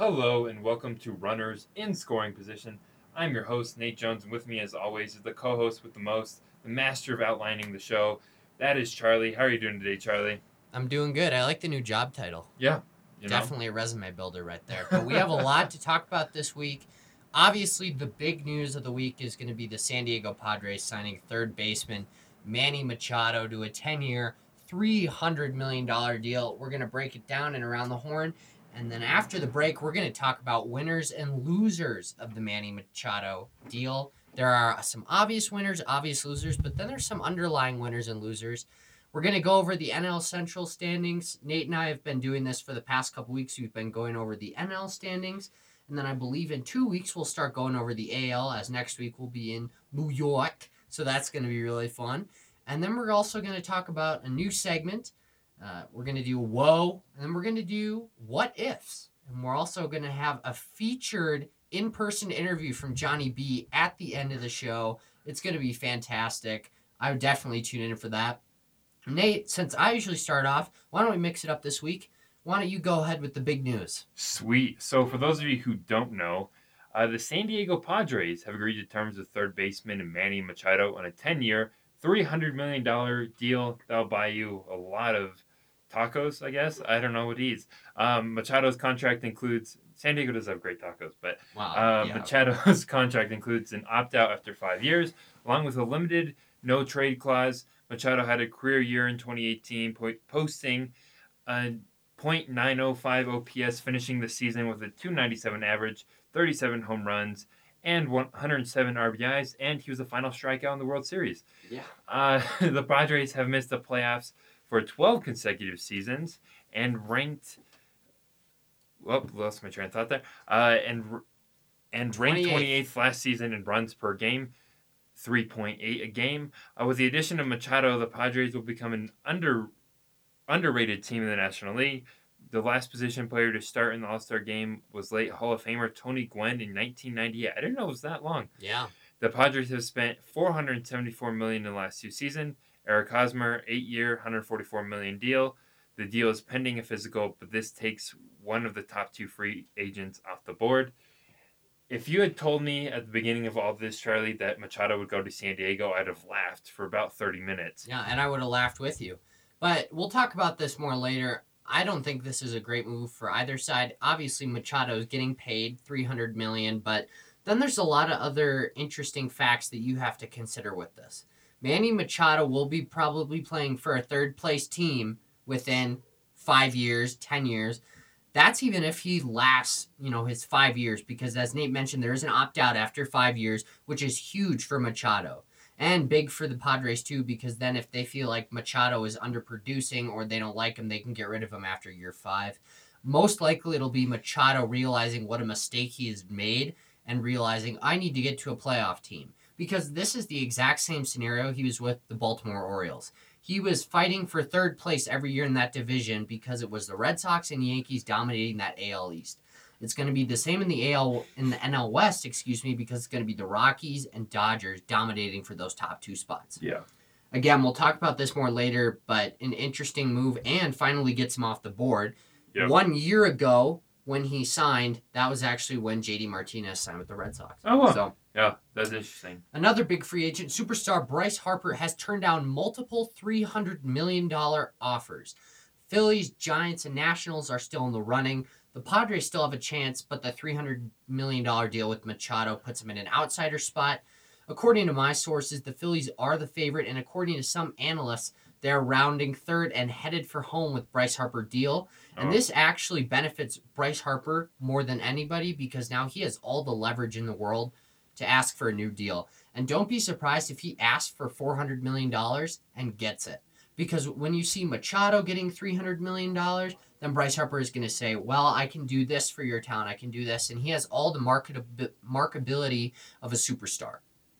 Hello and welcome to Runners in Scoring Position. I'm your host, Nate Jones, and with me, as always, is the co host with the most, the master of outlining the show. That is Charlie. How are you doing today, Charlie? I'm doing good. I like the new job title. Yeah. You know? Definitely a resume builder right there. But we have a lot to talk about this week. Obviously, the big news of the week is going to be the San Diego Padres signing third baseman Manny Machado to a 10 year, $300 million deal. We're going to break it down and around the horn. And then after the break, we're going to talk about winners and losers of the Manny Machado deal. There are some obvious winners, obvious losers, but then there's some underlying winners and losers. We're going to go over the NL Central standings. Nate and I have been doing this for the past couple weeks. We've been going over the NL standings. And then I believe in two weeks, we'll start going over the AL, as next week we'll be in New York. So that's going to be really fun. And then we're also going to talk about a new segment uh, we're going to do Whoa, and then we're going to do What Ifs. And we're also going to have a featured in person interview from Johnny B at the end of the show. It's going to be fantastic. I would definitely tune in for that. Nate, since I usually start off, why don't we mix it up this week? Why don't you go ahead with the big news? Sweet. So, for those of you who don't know, uh, the San Diego Padres have agreed to terms with third baseman Manny Machado on a 10 year, $300 million deal that'll buy you a lot of tacos, I guess. I don't know what he eats. Um, Machado's contract includes San Diego does have great tacos, but wow, um, yeah. Machado's contract includes an opt out after five years, along with a limited no trade clause. Machado had a career year in 2018, posting a .905 OPS, finishing the season with a 297 average, 37 home runs, and 107 RBIs, and he was the final strikeout in the World Series. Yeah. Uh, the Padres have missed the playoffs for 12 consecutive seasons and ranked. Well, lost my train of thought there. Uh, and and ranked 28th last season in runs per game, 3.8 a game. Uh, with the addition of Machado, the Padres will become an under underrated team in the National League. The last position player to start in the All Star game was late Hall of Famer Tony Gwynn in 1998. I didn't know it was that long. Yeah. The Padres have spent 474 million in the last two seasons. Eric Hosmer, eight year, 144 million deal. The deal is pending a physical, but this takes one of the top two free agents off the board. If you had told me at the beginning of all this, Charlie, that Machado would go to San Diego, I'd have laughed for about 30 minutes. Yeah, and I would have laughed with you. But we'll talk about this more later. I don't think this is a great move for either side. Obviously, Machado is getting paid 300 million, but then there's a lot of other interesting facts that you have to consider with this. Manny Machado will be probably playing for a third place team within five years, 10 years. That's even if he lasts, you know, his five years, because as Nate mentioned, there is an opt out after five years, which is huge for Machado and big for the Padres too, because then if they feel like Machado is underproducing or they don't like him, they can get rid of him after year five. Most likely, it'll be Machado realizing what a mistake he has made and realizing I need to get to a playoff team because this is the exact same scenario he was with the Baltimore Orioles. He was fighting for third place every year in that division because it was the Red Sox and Yankees dominating that AL East. It's going to be the same in the AL in the NL West, excuse me, because it's going to be the Rockies and Dodgers dominating for those top two spots. Yeah. Again, we'll talk about this more later, but an interesting move and finally gets him off the board. Yep. One year ago, when he signed, that was actually when JD Martinez signed with the Red Sox. Oh, wow. So yeah, that's interesting. Another big free agent, superstar Bryce Harper, has turned down multiple $300 million offers. Phillies, Giants, and Nationals are still in the running. The Padres still have a chance, but the $300 million deal with Machado puts them in an outsider spot. According to my sources, the Phillies are the favorite, and according to some analysts, they're rounding third and headed for home with Bryce Harper deal. And oh. this actually benefits Bryce Harper more than anybody because now he has all the leverage in the world to ask for a new deal. And don't be surprised if he asks for $400 million and gets it. Because when you see Machado getting $300 million, then Bryce Harper is going to say, Well, I can do this for your town. I can do this. And he has all the marketability markability of a superstar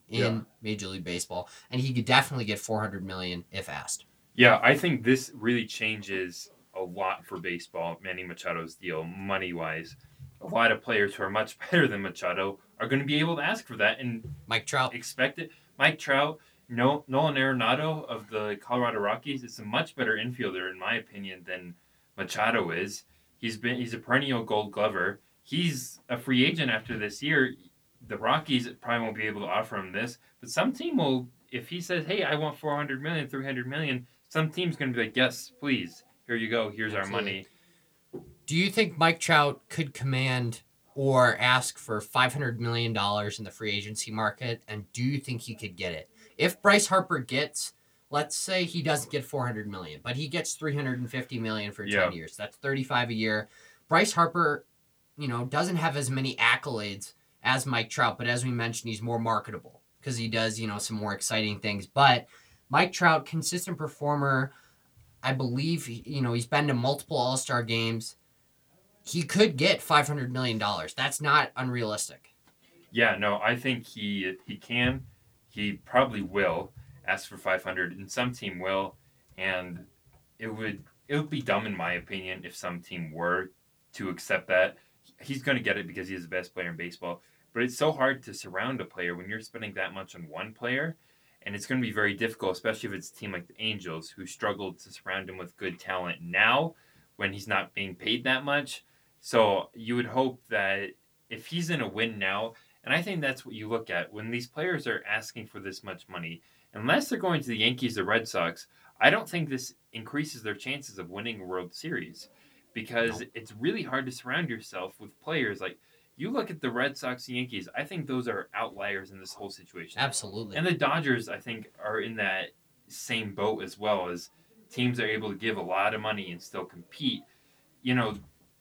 in yeah. Major League Baseball. And he could definitely get 400 million if asked. Yeah, I think this really changes a lot for baseball, Manny Machado's deal, money wise. A lot of players who are much better than Machado are going to be able to ask for that and Mike Trout expect it. Mike Trout, no Nolan Arenado of the Colorado Rockies is a much better infielder in my opinion than Machado is. He's been he's a perennial Gold Glover. he's a free agent after this year. The Rockies probably won't be able to offer him this, but some team will. If he says, "Hey, I want 400 million, 300 million," some team's going to be like, "Yes, please. Here you go. Here's our money." Do you think Mike Trout could command or ask for $500 million in the free agency market? And do you think he could get it? If Bryce Harper gets, let's say he doesn't get 400 million, but he gets 350 million for 10 Yeah. years. That's 35 a year. Bryce Harper, you know, doesn't have as many accolades as Mike Trout, but as we mentioned, he's more marketable because he does, you know, some more exciting things. But Mike Trout, consistent performer. I believe, you know, he's been to multiple All Star games he could get five hundred million dollars. That's not unrealistic. Yeah, no, I think he he can. He probably will ask for 500, and some team will, and it would it would be dumb in my opinion if some team were to accept that. He's going to get it because he's the best player in baseball, but it's so hard to surround a player when you're spending that much on one player, and it's going to be very difficult, especially if it's a team like the Angels who struggled to surround him with good talent now when he's not being paid that much. So you would hope that if he's in a win now, and I think that's what you look at when these players are asking for this much money, unless they're going to the Yankees or Red Sox, I don't think this increases their chances of winning a World Series because it's really hard to surround yourself with players like you look at the Red Sox and Yankees, I think those are outliers in this whole situation. Absolutely. And the Dodgers, I think, are in that same boat as well as teams are able to give a lot of money and still compete. You know,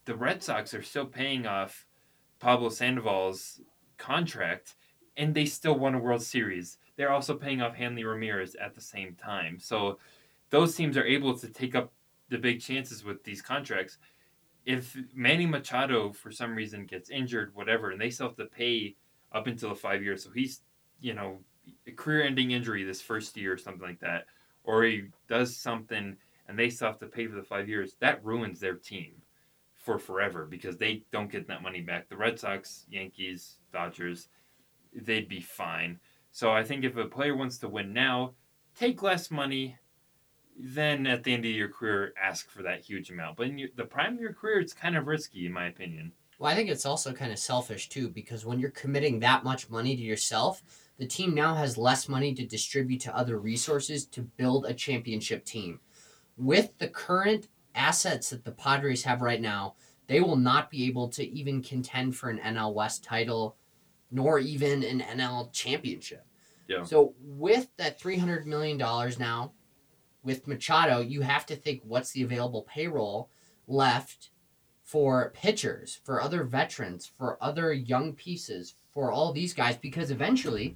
the Red Sox are still paying off Pablo Sandoval's contract, and they still won a World Series. They're also paying off Hanley Ramirez at the same time. So those teams are able to take up the big chances with these contracts. If Manny Machado, for some reason, gets injured, whatever, and they still have to pay up until the five years, so he's, you know, a career-ending injury this first year or something like that, or he does something and they still have to pay for the five years, that ruins their team for forever because they don't get that money back. The Red Sox, Yankees, Dodgers, they'd be fine. So I think if a player wants to win now, take less money, then at the end of your career, ask for that huge amount. But in your, the prime of your career, it's kind of risky, in my opinion. Well, I think it's also kind of selfish too, because when you're committing that much money to yourself, the team now has less money to distribute to other resources to build a championship team. With the current assets that the Padres have right now, they will not be able to even contend for an NL West title, nor even an NL championship. Yeah. So with that three hundred million dollars now, with Machado, you have to think what's the available payroll left for pitchers, for other veterans, for other young pieces, for all these guys, because eventually,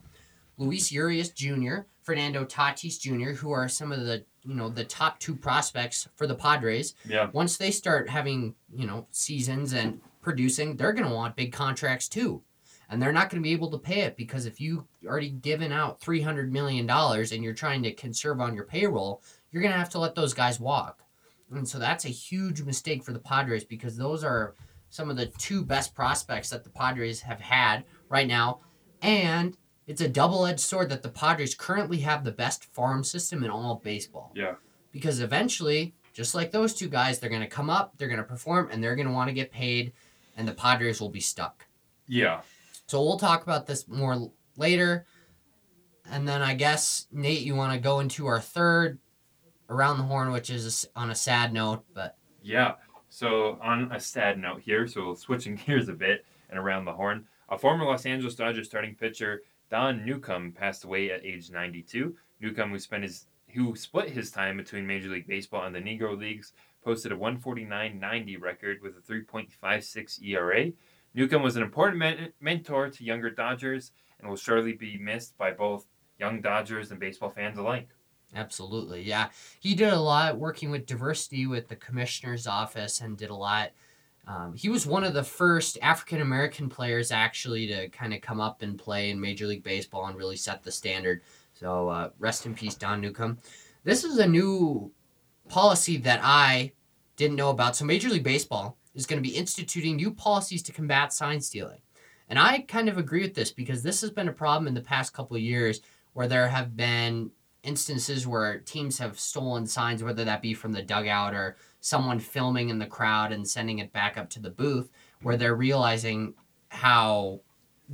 Luis Urias Jr., Fernando Tatis Jr., who are some of the you know the top two prospects for the Padres, Yeah. once they start having you know seasons and producing, they're gonna want big contracts too, and they're not gonna be able to pay it because if you already given out three hundred million dollars and you're trying to conserve on your payroll, you're gonna have to let those guys walk. And so that's a huge mistake for the Padres because those are some of the two best prospects that the Padres have had right now. And it's a double edged sword that the Padres currently have the best farm system in all of baseball. Yeah. Because eventually, just like those two guys, they're going to come up, they're going to perform, and they're going to want to get paid, and the Padres will be stuck. Yeah. So we'll talk about this more later. And then I guess, Nate, you want to go into our third around the horn, which is on a sad note, but Yeah. So on a sad note here, so switching gears a bit and around the horn, a former Los Angeles Dodgers starting pitcher Don Newcombe passed away at age 92. Newcombe, who spent his who split his time between Major League Baseball and the Negro Leagues, posted a 149.90 record with a 3.56 ERA. Newcombe was an important men- mentor to younger Dodgers and will surely be missed by both young Dodgers and baseball fans alike. Absolutely. Yeah. He did a lot working with diversity with the commissioner's office and did a lot. Um, he was one of the first African American players actually to kind of come up and play in Major League Baseball and really set the standard. So uh, rest in peace, Don Newcombe. This is a new policy that I didn't know about. So Major League Baseball is going to be instituting new policies to combat sign stealing. And I kind of agree with this because this has been a problem in the past couple years where there have been instances where teams have stolen signs, whether that be from the dugout or someone filming in the crowd and sending it back up to the booth, where they're realizing how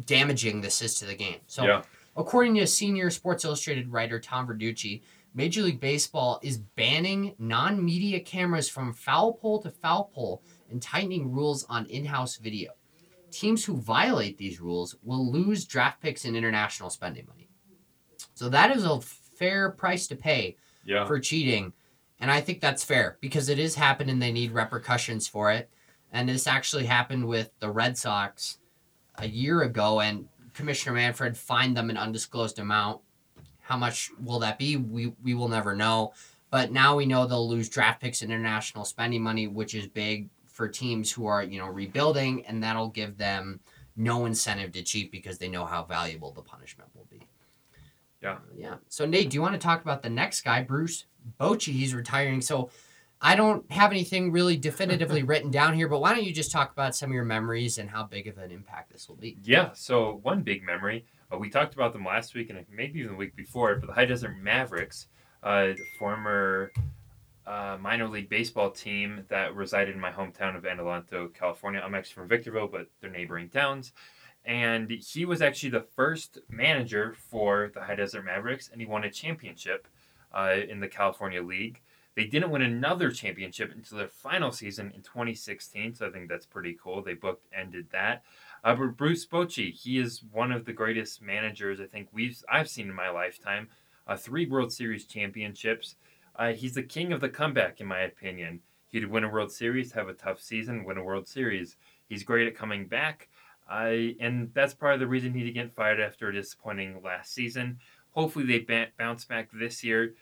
damaging this is to the game. So, yeah. according to senior Sports Illustrated writer Tom Verducci, Major League Baseball is banning non media cameras from foul pole to foul pole and tightening rules on in house video. Teams who violate these rules will lose draft picks and international spending money. So, that is a fair price to pay Yeah. for cheating. And I think that's fair because it is happening. they need repercussions for it. And this actually happened with the Red Sox a year ago, and Commissioner Manfred fined them an undisclosed amount. How much will that be? We, we will never know. But now we know they'll lose draft picks and international spending money, which is big for teams who are, you know, rebuilding, and that'll give them no incentive to cheat because they know how valuable the punishment will be. Yeah. Yeah. So Nate, do you want to talk about the next guy, Bruce Bochy? He's retiring. So I don't have anything really definitively written down here, but why don't you just talk about some of your memories and how big of an impact this will be? Yeah, so one big memory, uh, we talked about them last week and maybe even the week before, but the High Desert Mavericks, uh, the former uh, minor league baseball team that resided in my hometown of Adelanto, California. I'm actually from Victorville, but they're neighboring towns. And he was actually the first manager for the High Desert Mavericks, and he won a championship uh, in the California League. They didn't win another championship until their final season in 2016, so I think that's pretty cool. They booked ended that. Uh, but Bruce Bochy, he is one of the greatest managers I think we've I've seen in my lifetime. Uh, three World Series championships. Uh, he's the king of the comeback, in my opinion. He'd win a World Series, have a tough season, win a World Series. He's great at coming back. I and that's part of the reason he didn't get fired after a disappointing last season. Hopefully they ba- bounce back this year.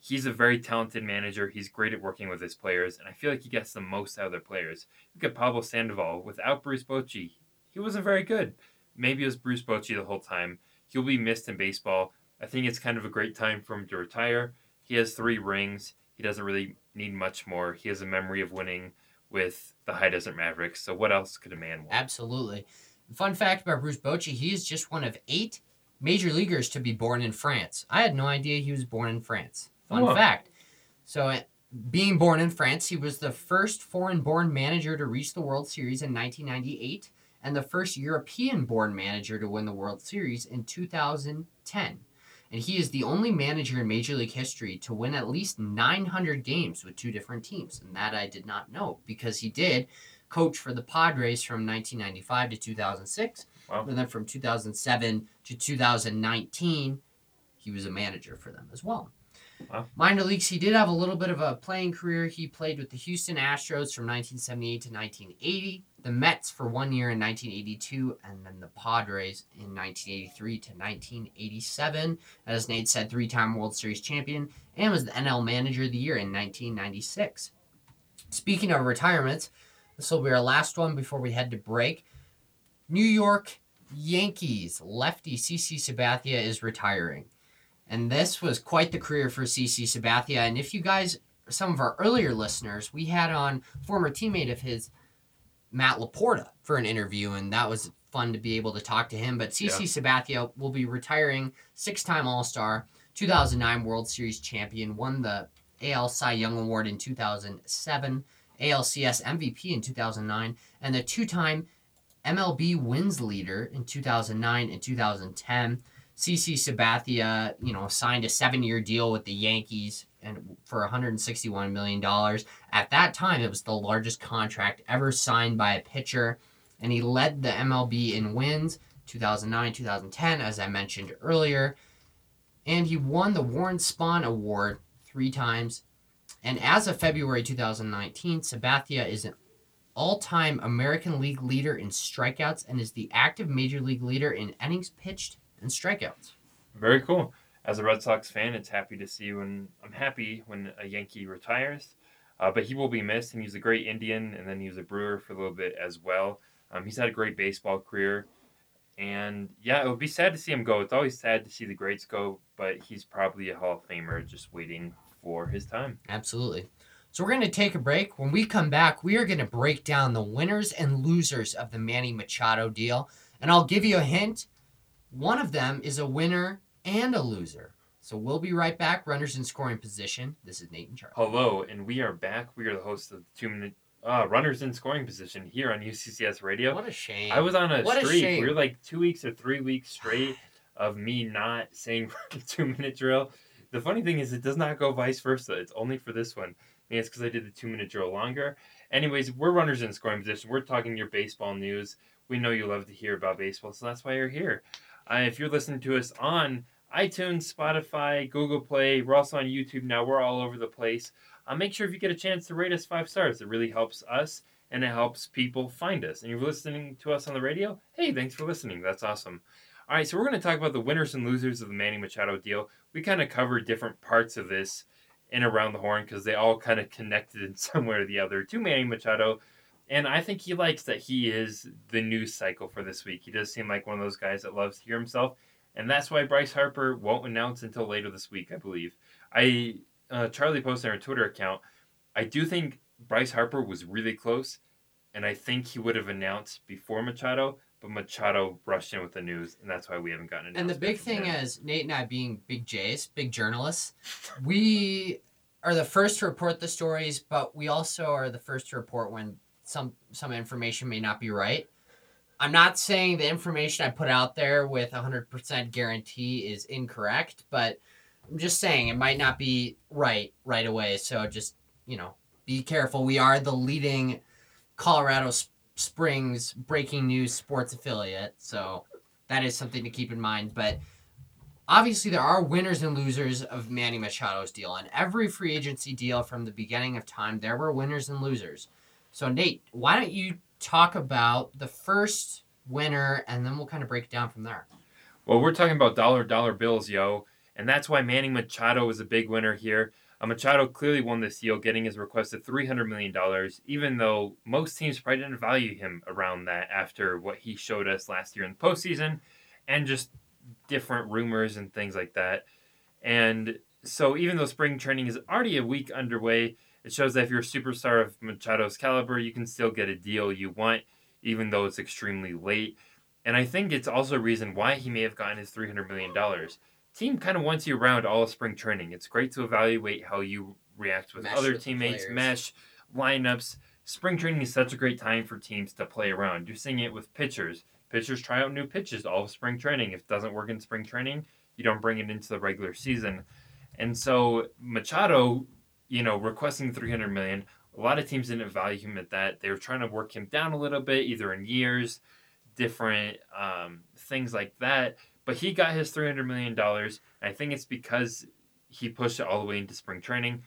He's a very talented manager. He's great at working with his players, and I feel like he gets the most out of their players. Look at Pablo Sandoval. Without Bruce Bochy, he wasn't very good. Maybe it was Bruce Bochy the whole time. He'll be missed in baseball. I think it's kind of a great time for him to retire. He has three rings. He doesn't really need much more. He has a memory of winning with the High Desert Mavericks. So what else could a man want? Absolutely. Fun fact about Bruce Bochy, he is just one of eight major leaguers to be born in France. I had no idea he was born in France. Fun Oh. fact. So, uh, being born in France, he was the first foreign born manager to reach the World Series in 1998 and the first European born manager to win the World Series in 2010. And he is the only manager in Major League history to win at least 900 games with two different teams. And that I did not know because he did coach for the Padres from 1995 to 2006. Wow. And then from 2007 to 2019, he was a manager for them as well. Wow. Minor leagues, he did have a little bit of a playing career. He played with the Houston Astros from 1978 to 1980, the Mets for one year in 1982, and then the Padres in 1983 to 1987. As Nate said, three time World Series champion, and was the NL Manager of the Year in 1996. Speaking of retirements, this will be our last one before we head to break. New York Yankees lefty CC Sabathia is retiring. And this was quite the career for CC Sabathia. And if you guys, some of our earlier listeners, we had on former teammate of his, Matt LaPorta, for an interview, and that was fun to be able to talk to him. But CC Sabathia will be retiring, six-time All-Star, 2009 World Series champion, won the AL Cy Young Award in 2007, ALCS MVP in 2009, and the two-time MLB wins leader in 2009 and 2010. CC Sabathia, you know, signed a seven-year deal with the Yankees and for 161 million dollars. At that time, it was the largest contract ever signed by a pitcher, and he led the MLB in wins 2009, 2010, as I mentioned earlier, and he won the Warren Spahn Award three times. And as of February 2019, Sabathia is an all-time American League leader in strikeouts and is the active major league leader in innings pitched and strikeouts. Very cool. As a Red Sox fan, it's happy to see when I'm happy when a Yankee retires. Uh, but he will be missed, and he's a great Indian, and then he was a Brewer for a little bit as well. Um, he's had a great baseball career, and yeah, it would be sad to see him go. It's always sad to see the greats go, but he's probably a Hall of Famer, just waiting for his time. Absolutely. So we're going to take a break. When we come back, we are going to break down the winners and losers of the Manny Machado deal, and I'll give you a hint. One of them is a winner and a loser. So we'll be right back. Runners in scoring position. This is Nate and Charlie. Hello, and we are back. We are the hosts of the Two Minute uh, runners in scoring position here on UCCS Radio. What a shame. I was on a What a streak. shame. we were like two weeks or three weeks straight of me not saying two minute drill. The funny thing is, it does not go vice versa. It's only for this one. Maybe it's because I did the two minute drill longer. Anyways, we're runners in scoring position. We're talking your baseball news. We know you love to hear about baseball, so that's why you're here. Uh, if you're listening to us on iTunes, Spotify, Google Play, we're also on YouTube now. We're all over the place. Uh, make sure if you get a chance to rate us five stars. It really helps us and it helps people find us. And you're listening to us on the radio, hey, thanks for listening. That's awesome. All right, so we're going to talk about the winners and losers of the Manny Machado deal. We kind of covered different parts of this in Around the Horn because they all kind of connected in some way or the other to Manny Machado. And I think he likes that he is the news cycle for this week. He does seem like one of those guys that loves to hear himself. And that's why Bryce Harper won't announce until later this week, I believe. I uh, Charlie posted on her Twitter account. I do think Bryce Harper was really close, and I think he would have announced before Machado, but Machado rushed in with the news, and that's why we haven't gotten an And the big thing him. is, Nate and I being big J's, big journalists, we are the first to report the stories, but we also are the first to report when some some information may not be right. I'm not saying the information I put out there with 100% guarantee is incorrect, but I'm just saying it might not be right right away. So just, you know, be careful. We are the leading Colorado Springs breaking news sports affiliate. So that is something to keep in mind. But obviously, there are winners and losers of Manny Machado's deal. And every free agency deal from the beginning of time, there were winners and losers. So, Nate, why don't you talk about the first winner and then we'll kind of break it down from there? Well, we're talking about dollar dollar bills, yo, and that's why Manny Machado was a big winner here. Machado clearly won this deal, getting his requested three hundred million dollars. Even though most teams probably didn't value him around that after what he showed us last year in the postseason, and just different rumors and things like that. And so, even though spring training is already a week underway, it shows that if you're a superstar of Machado's caliber, you can still get a deal you want, even though it's extremely late. And I think it's also a reason why he may have gotten his $300 million. Team kind of wants you around all of spring training. It's great to evaluate how you react with Mesh other with teammates, players. mesh, lineups. Spring training is such a great time for teams to play around. You're seeing it with pitchers. Pitchers try out new pitches all of spring training. If it doesn't work in spring training, you don't bring it into the regular season. And so Machado, you know, requesting 300 million, a lot of teams didn't value him at that. They were trying to work him down a little bit, either in years, different um, things like that. But he got his $300 million. And I think it's because he pushed it all the way into spring training.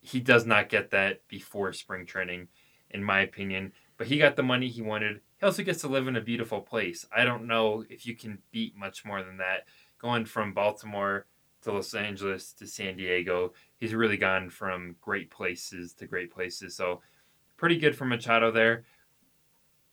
He does not get that before spring training, in my opinion. But he got the money he wanted. He also gets to live in a beautiful place. I don't know if you can beat much more than that. Going from Baltimore to Los Angeles to San Diego, he's really gone from great places to great places. So, pretty good for Machado there.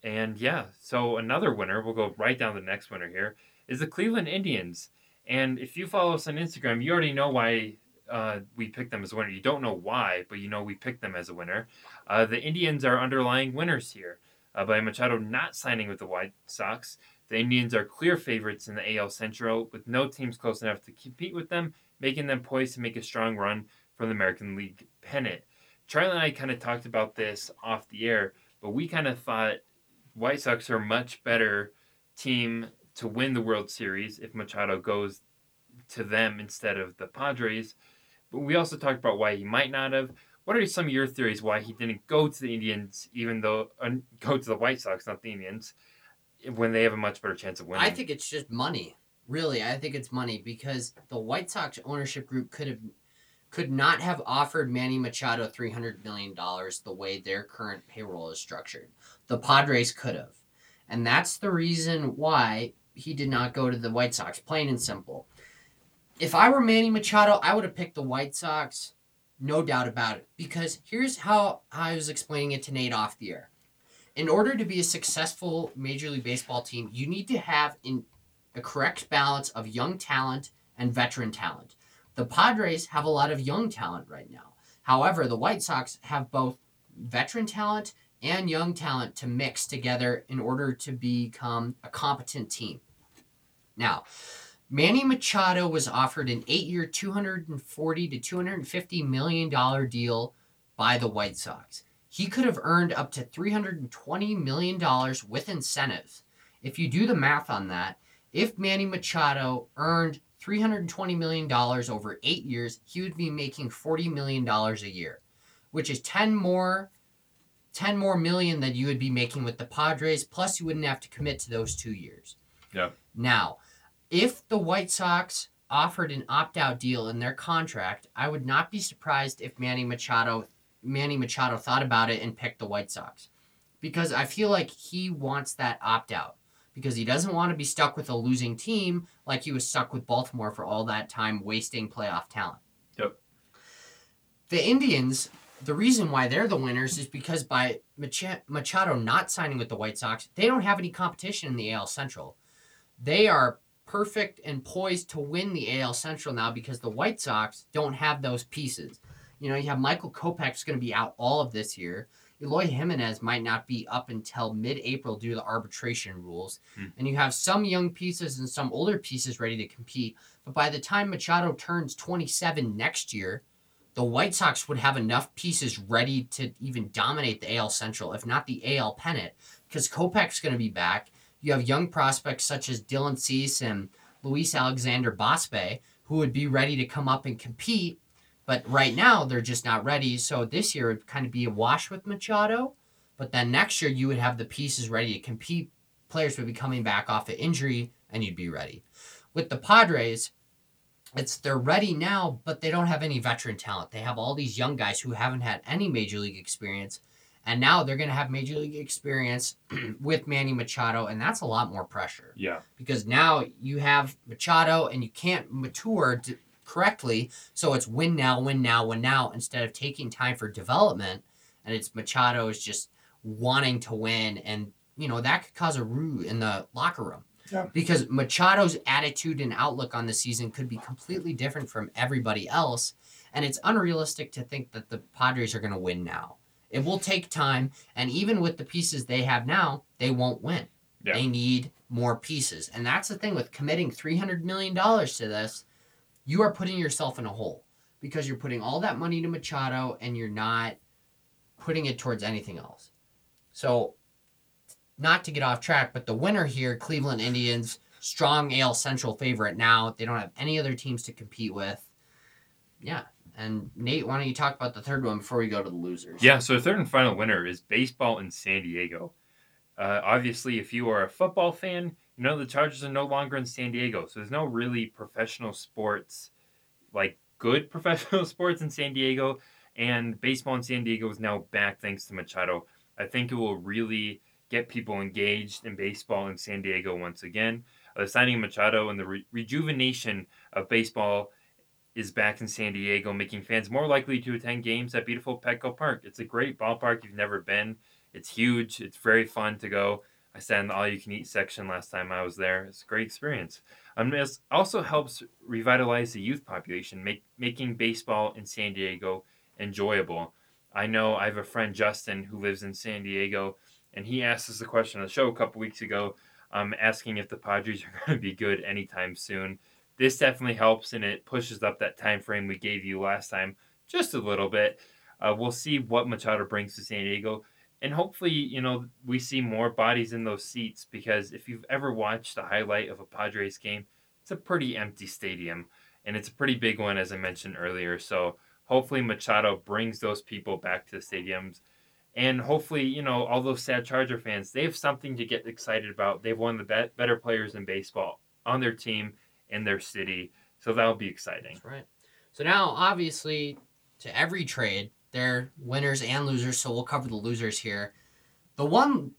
And yeah, so another winner, we'll go right down to the next winner here, is the Cleveland Indians. And if you follow us on Instagram, you already know why uh, we picked them as a winner. You don't know why, but you know we picked them as a winner. Uh, the Indians are underlying winners here. Uh, by Machado not signing with the White Sox, the Indians are clear favorites in the AL Central, with no teams close enough to compete with them, making them poised to make a strong run for the American League pennant. Charlie and I kind of talked about this off the air, but we kind of thought White Sox are a much better team to win the World Series if Machado goes to them instead of the Padres. But we also talked about why he might not have. What are some of your theories why he didn't go to the Indians, even though uh, go to the White Sox, not the Indians, when they have a much better chance of winning? I think it's just money. Really, I think it's money because the White Sox ownership group could have could not have offered Manny Machado three hundred million dollars the way their current payroll is structured. The Padres could have, and that's the reason why he did not go to the White Sox. Plain and simple. If I were Manny Machado, I would have picked the White Sox, no doubt about it. Because here's how I was explaining it to Nate off the air. In order to be a successful Major League Baseball team, you need to have in a correct balance of young talent and veteran talent. The Padres have a lot of young talent right now. However, the White Sox have both veteran talent and young talent to mix together in order to become a competent team. Now, Manny Machado was offered an eight-year, 240 to 250 million dollar deal by the White Sox. he could have earned up to $320 million with incentives. If you do the math on that, if Manny Machado earned $320 million over eight years, he would be making $40 million a year, which is 10 more 10 more million that you would be making with the Padres, plus you wouldn't have to commit to those two years. Yeah. Now, if the White Sox offered an opt-out deal in their contract, I would not be surprised if Manny Machado Manny Machado thought about it and picked the White Sox. Because I feel like he wants that opt-out because he doesn't want to be stuck with a losing team like he was stuck with Baltimore for all that time wasting playoff talent. Yep. The Indians the reason why they're the winners is because by Machado not signing with the White Sox, they don't have any competition in the AL Central. They are perfect and poised to win the AL Central now because the White Sox don't have those pieces. You know, you have Michael Kopech's going to be out all of this year. Eloy Jimenez might not be up until mid-April due to the arbitration rules. Hmm. And you have some young pieces and some older pieces ready to compete. But by the time Machado turns 27 next year, the White Sox would have enough pieces ready to even dominate the AL Central, if not the AL pennant, because Kopech's going to be back. You have young prospects such as Dylan Cease and Luis Alexander Basabe, who would be ready to come up and compete. But right now, they're just not ready. So this year would kind of be a wash with Machado. But then next year, you would have the pieces ready to compete. Players would be coming back off of injury, and you'd be ready. With the Padres, it's they're ready now, but they don't have any veteran talent. They have all these young guys who haven't had any major league experience, and now they're going to have major league experience with Manny Machado, and that's a lot more pressure. Yeah. Because now you have Machado, and you can't mature to, correctly, so it's win now, win now, win now, instead of taking time for development, and it's Machado is just wanting to win, and you know that could cause a row in the locker room. Yeah. Because Machado's attitude and outlook on the season could be completely different from everybody else. And it's unrealistic to think that the Padres are going to win now. It will take time. And even with the pieces they have now, they won't win. Yeah. They need more pieces. And that's the thing with committing $300 million to this. You are putting yourself in a hole because you're putting all that money to Machado and you're not putting it towards anything else. So not to get off track, but the winner here, Cleveland Indians, strong AL Central favorite now. They don't have any other teams to compete with. Yeah. And Nate, why don't you talk about the third one before we go to the losers? Yeah, so the third and final winner is baseball in San Diego. Uh, obviously, if you are a football fan, you know the Chargers are no longer in San Diego, so there's no really professional sports, like good professional sports in San Diego, and baseball in San Diego is now back thanks to Machado. I think it will really get people engaged in baseball in San Diego once again. Uh, the signing of Machado and the re- rejuvenation of baseball is back in San Diego, making fans more likely to attend games at beautiful Petco Park. It's a great ballpark. You've never been. It's huge. It's very fun to go. I sat in the all-you-can-eat section last time I was there. It's a great experience. Um, it also helps revitalize the youth population, make, making baseball in San Diego enjoyable. I know I have a friend Justin who lives in San Diego, and he asked us a question on the show a couple weeks ago, um, asking if the Padres are going to be good anytime soon. This definitely helps, and it pushes up that time frame we gave you last time just a little bit. Uh, we'll see what Machado brings to San Diego, and hopefully, you know, we see more bodies in those seats because if you've ever watched a highlight of a Padres game, it's a pretty empty stadium, and it's a pretty big one, as I mentioned earlier. So hopefully, Machado brings those people back to the stadiums and hopefully, you know, all those sad Charger fans, they have something to get excited about. They've of the be- better players in baseball on their team in their city, so that'll be exciting. That's right. So now, obviously, to every trade, they're winners and losers. So we'll cover the losers here. The one,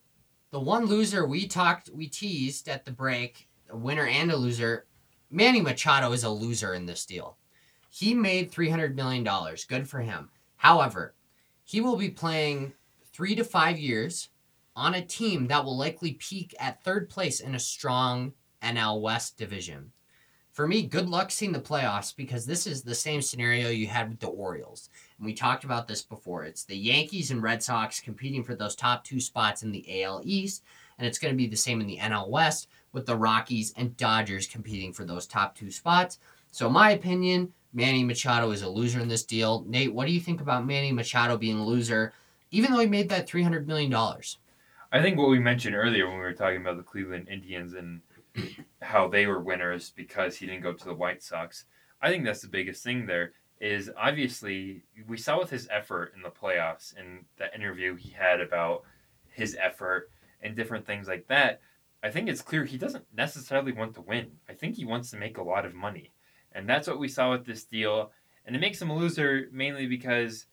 the one loser we talked, we teased at the break, a winner and a loser. Manny Machado is a loser in this deal. He made three hundred million dollars. Good for him. However, he will be playing three to five years on a team that will likely peak at third place in a strong NL West division. For me, good luck seeing the playoffs because this is the same scenario you had with the Orioles. And we talked about this before. It's the Yankees and Red Sox competing for those top two spots in the AL East, and it's going to be the same in the NL West with the Rockies and Dodgers competing for those top two spots. So, my opinion, Manny Machado is a loser in this deal. Nate, what do you think about Manny Machado being a loser? even though he made that three hundred million dollars. I think what we mentioned earlier when we were talking about the Cleveland Indians and how they were winners because he didn't go to the White Sox. I think that's the biggest thing there is obviously we saw with his effort in the playoffs and the interview he had about his effort and different things like that. I think it's clear he doesn't necessarily want to win. I think he wants to make a lot of money. And that's what we saw with this deal. And it makes him a loser mainly because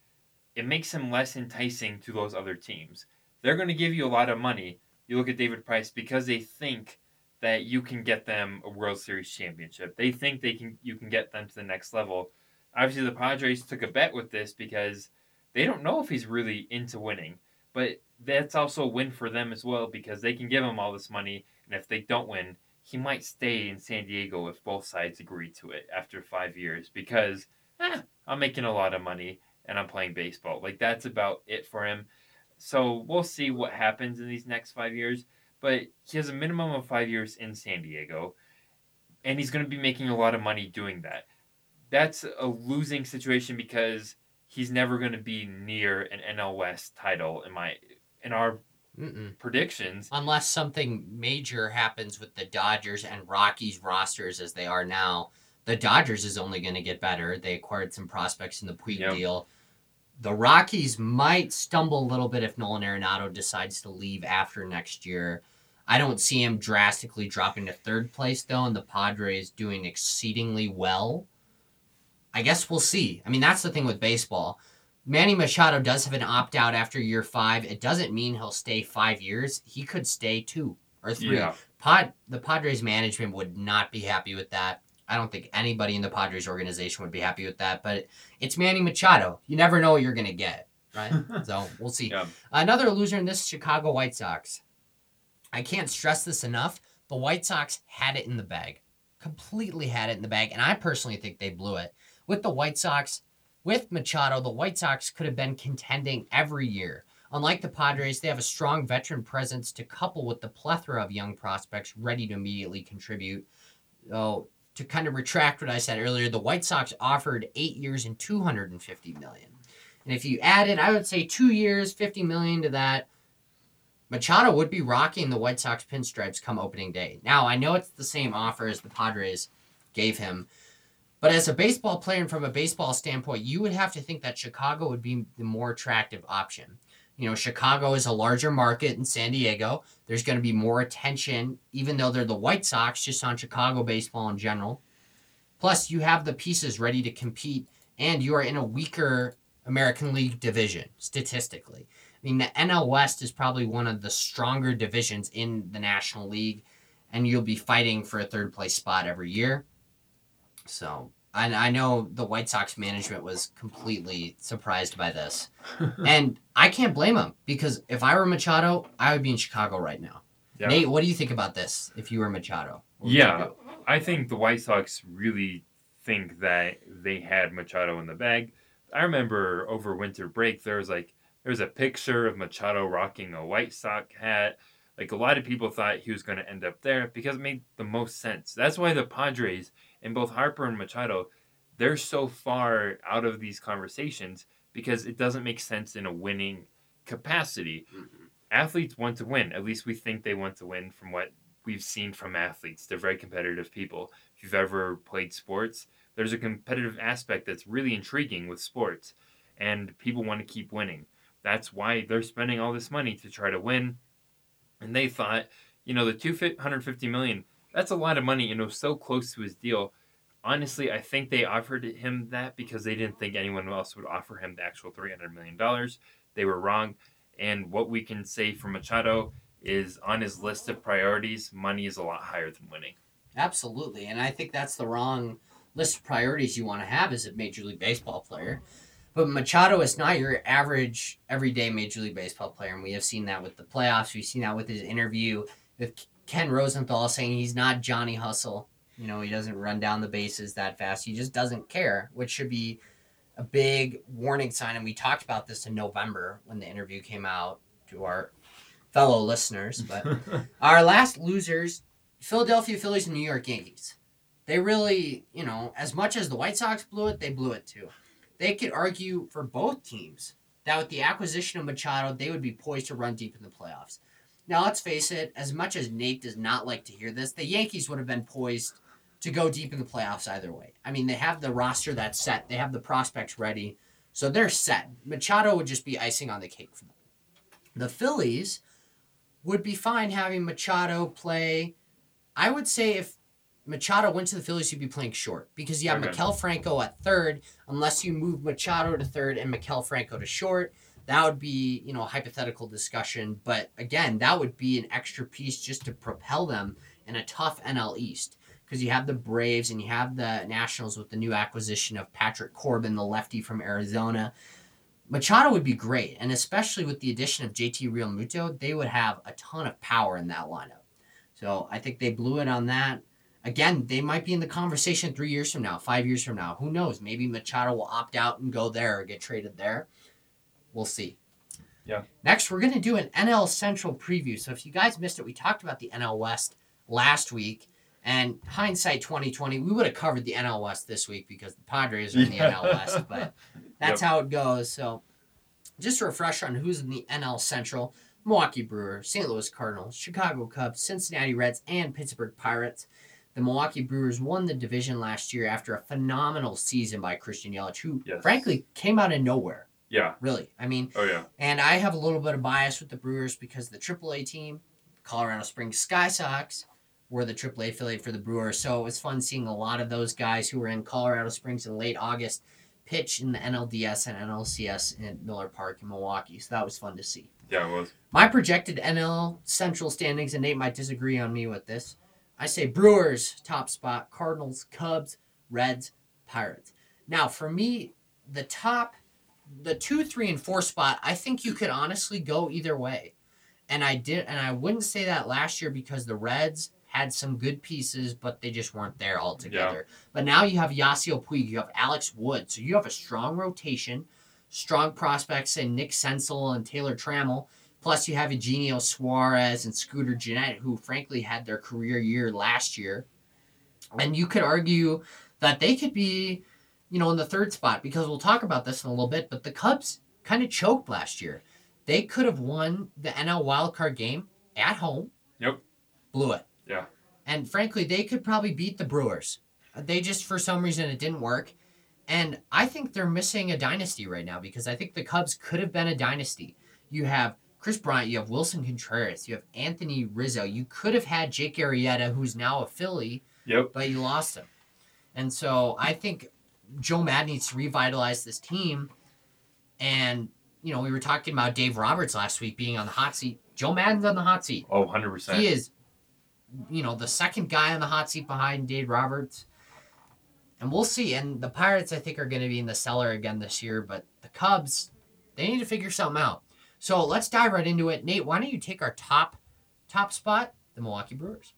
it makes him less enticing to those other teams. They're going to give you a lot of money. You look at David Price because they think that you can get them a World Series championship. They think they can you can get them to the next level. Obviously the Padres took a bet with this because they don't know if he's really into winning. But that's also a win for them as well because they can give him all this money and if they don't win, he might stay in San Diego if both sides agree to it after 5 years because eh, I'm making a lot of money and I'm playing baseball. Like that's about it for him. So we'll see what happens in these next five years. But he has a minimum of five years in San Diego, and he's going to be making a lot of money doing that. That's a losing situation because he's never going to be near an NL West title in my in our Mm-mm. predictions. Unless something major happens with the Dodgers and Rockies rosters as they are now, the Dodgers is only going to get better. They acquired some prospects in the Puig Yep. deal. The Rockies might stumble a little bit if Nolan Arenado decides to leave after next year. I don't see him drastically dropping to third place though, and the Padres doing exceedingly well. I guess we'll see. I mean, that's the thing with baseball. Manny Machado does have an opt out after year five. It doesn't mean he'll stay five years. He could stay two or three. Yeah. Pod the Padres management would not be happy with that. I don't think anybody in the Padres organization would be happy with that. But it's Manny Machado. You never know what you're gonna get, right? so we'll see. Yeah. Another loser in this Chicago White Sox. I can't stress this enough. The White Sox had it in the bag, completely had it in the bag, and I personally think they blew it. With the White Sox, with Machado, the White Sox could have been contending every year. Unlike the Padres, they have a strong veteran presence to couple with the plethora of young prospects ready to immediately contribute. So, to kind of retract what I said earlier, the White Sox offered eight years and 250 million. And if you added, I would say two years, 50 million to that, Machado would be rocking the White Sox pinstripes come opening day. Now, I know it's the same offer as the Padres gave him, but as a baseball player and from a baseball standpoint, you would have to think that Chicago would be the more attractive option. You know, Chicago is a larger market than San Diego. There's going to be more attention, even though they're the White Sox, just on Chicago baseball in general. Plus, you have the pieces ready to compete, and you are in a weaker American League division statistically. I mean, the NL West is probably one of the stronger divisions in the National League, and you'll be fighting for a third place spot every year. So, I, I know the White Sox management was completely surprised by this. and I can't blame them because if I were Machado, I would be in Chicago right now. Yeah. Nate, what do you think about this if you were Machado? What would you Yeah. I think the White Sox really think that they had Machado in the bag. I remember over winter break there was like there was a picture of Machado rocking a White Sox hat. Like a lot of people thought he was going to end up there because it made the most sense. That's why the Padres and both Harper and Machado they're so far out of these conversations because it doesn't make sense in a winning capacity. Mm-hmm. Athletes want to win. At least we think they want to win from what we've seen from athletes. They're very competitive people. If you've ever played sports, there's a competitive aspect that's really intriguing with sports, and people want to keep winning. That's why they're spending all this money to try to win. And they thought, you know, the 250 million, that's a lot of money, and it was so close to his deal. Honestly, I think they offered him that because they didn't think anyone else would offer him the actual $300 million. They were wrong. And what we can say for Machado is on his list of priorities, money is a lot higher than winning. Absolutely. And I think that's the wrong list of priorities you want to have as a Major League Baseball player. But Machado is not your average, everyday Major League Baseball player. And we have seen that with the playoffs. We've seen that with his interview with Ken Rosenthal saying he's not Johnny Hustle. You know, he doesn't run down the bases that fast. He just doesn't care, which should be a big warning sign. And we talked about this in November when the interview came out to our fellow listeners. But our last losers Philadelphia Phillies and New York Yankees. They really, you know, as much as the White Sox blew it, they blew it too. They could argue for both teams that with the acquisition of Machado, they would be poised to run deep in the playoffs. Now, let's face it, as much as Nate does not like to hear this, the Yankees would have been poised to go deep in the playoffs either way. I mean, they have the roster that's set, they have the prospects ready, so they're set. Machado would just be icing on the cake for them. The Phillies would be fine having Machado play. I would say if Machado went to the Phillies, he'd be playing short because you have Okay. Maikel Franco at third, unless you move Machado to third and Maikel Franco to short. That would be, you know, a hypothetical discussion. But again, that would be an extra piece just to propel them in a tough NL East. Because you have the Braves and you have the Nationals with the new acquisition of Patrick Corbin, the lefty from Arizona. Machado would be great. And especially with the addition of JT Realmuto, they would have a ton of power in that lineup. So I think they blew it on that. Again, they might be in the conversation three years from now, five years from now. Who knows? Maybe Machado will opt out and go there or get traded there. We'll see. Yeah. Next, we're going to do an NL Central preview. So if you guys missed it, we talked about the NL West last week. And hindsight 2020, we would have covered the NL West this week because the Padres are in the NL West. But that's how it goes. So just a refresh on who's in the NL Central. Milwaukee Brewers, St. Louis Cardinals, Chicago Cubs, Cincinnati Reds, and Pittsburgh Pirates. The Milwaukee Brewers won the division last year after a phenomenal season by Christian Yelich, who Yes. frankly came out of nowhere. Yeah. Really, I mean, Oh yeah. and I have a little bit of bias with the Brewers because the AAA team, Colorado Springs Sky Sox, were the AAA affiliate for the Brewers. So it was fun seeing a lot of those guys who were in Colorado Springs in late August pitch in the NLDS and NLCS in Miller Park in Milwaukee. So that was fun to see. Yeah, it was. My projected NL Central standings, and Nate might disagree on me with this. I say Brewers top spot, Cardinals, Cubs, Reds, Pirates. Now, for me, the top, the two, three, and four spot, I think you could honestly go either way. And I did, and I wouldn't say that last year because the Reds had some good pieces, but they just weren't there altogether. But now you have Yasiel Puig, you have Alex Wood, so you have a strong rotation, strong prospects in Nick Senzel and Taylor Trammell. Plus, you have Eugenio Suarez and Scooter Gennett, who frankly had their career year last year. And you could argue that they could be, you know, in the third spot because we'll talk about this in a little bit. But the Cubs kind of choked last year. They could have won the NL wildcard game at home. Yep. Blew it. Yeah. And frankly, they could probably beat the Brewers. They just, for some reason, it didn't work. And I think they're missing a dynasty right now because I think the Cubs could have been a dynasty. You have Kris Bryant, you have Willson Contreras, you have Anthony Rizzo. You could have had Jake Arrieta, who's now a Philly, Yep. but you lost him. And so I think Joe Maddon needs to revitalize this team. And, you know, we were talking about Dave Roberts last week being on the hot seat. Joe Maddon's on the hot seat. Oh, 100 percent. He is, you know, the second guy on the hot seat behind Dave Roberts. And we'll see. And the Pirates, I think, are going to be in the cellar again this year. But the Cubs, they need to figure something out. So let's dive right into it. Nate, why don't you take our top top spot, the Milwaukee Brewers?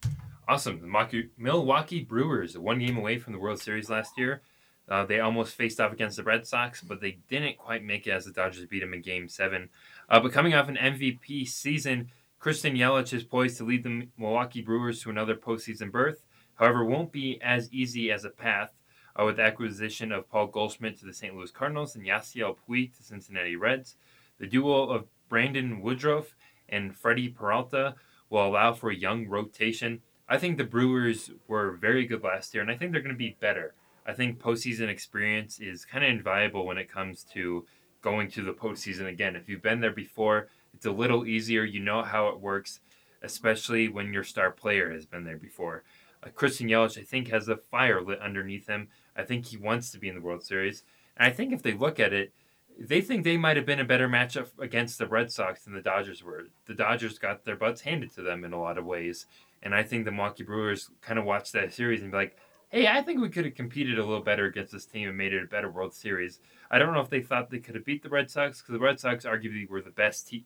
Awesome. The Milwaukee Brewers, one game away from the World Series last year. Uh, they almost faced off against the Red Sox, but they didn't quite make it as the Dodgers beat them in Game 7. Uh, but coming off an MVP season, Christian Yelich is poised to lead the Milwaukee Brewers to another postseason berth. However, won't be as easy as a path uh, with the acquisition of Paul Goldschmidt to the St. Louis Cardinals and Yasiel Puig to Cincinnati Reds. The duo of Brandon Woodruff and Freddie Peralta will allow for a young rotation. I think the Brewers were very good last year, and I think they're going to be better. I think postseason experience is kind of invaluable when it comes to going to the postseason again. If you've been there before, it's a little easier. You know how it works, especially when your star player has been there before. Uh, Christian Yelich, I think, has a fire lit underneath him. I think he wants to be in the World Series. And I think if they look at it, they think they might have been a better matchup against the Red Sox than the Dodgers were. The Dodgers got their butts handed to them in a lot of ways. And I think the Milwaukee Brewers kind of watched that series and be like, hey, I think we could have competed a little better against this team and made it a better World Series. I don't know if they thought they could have beat the Red Sox because the Red Sox arguably were the best, te-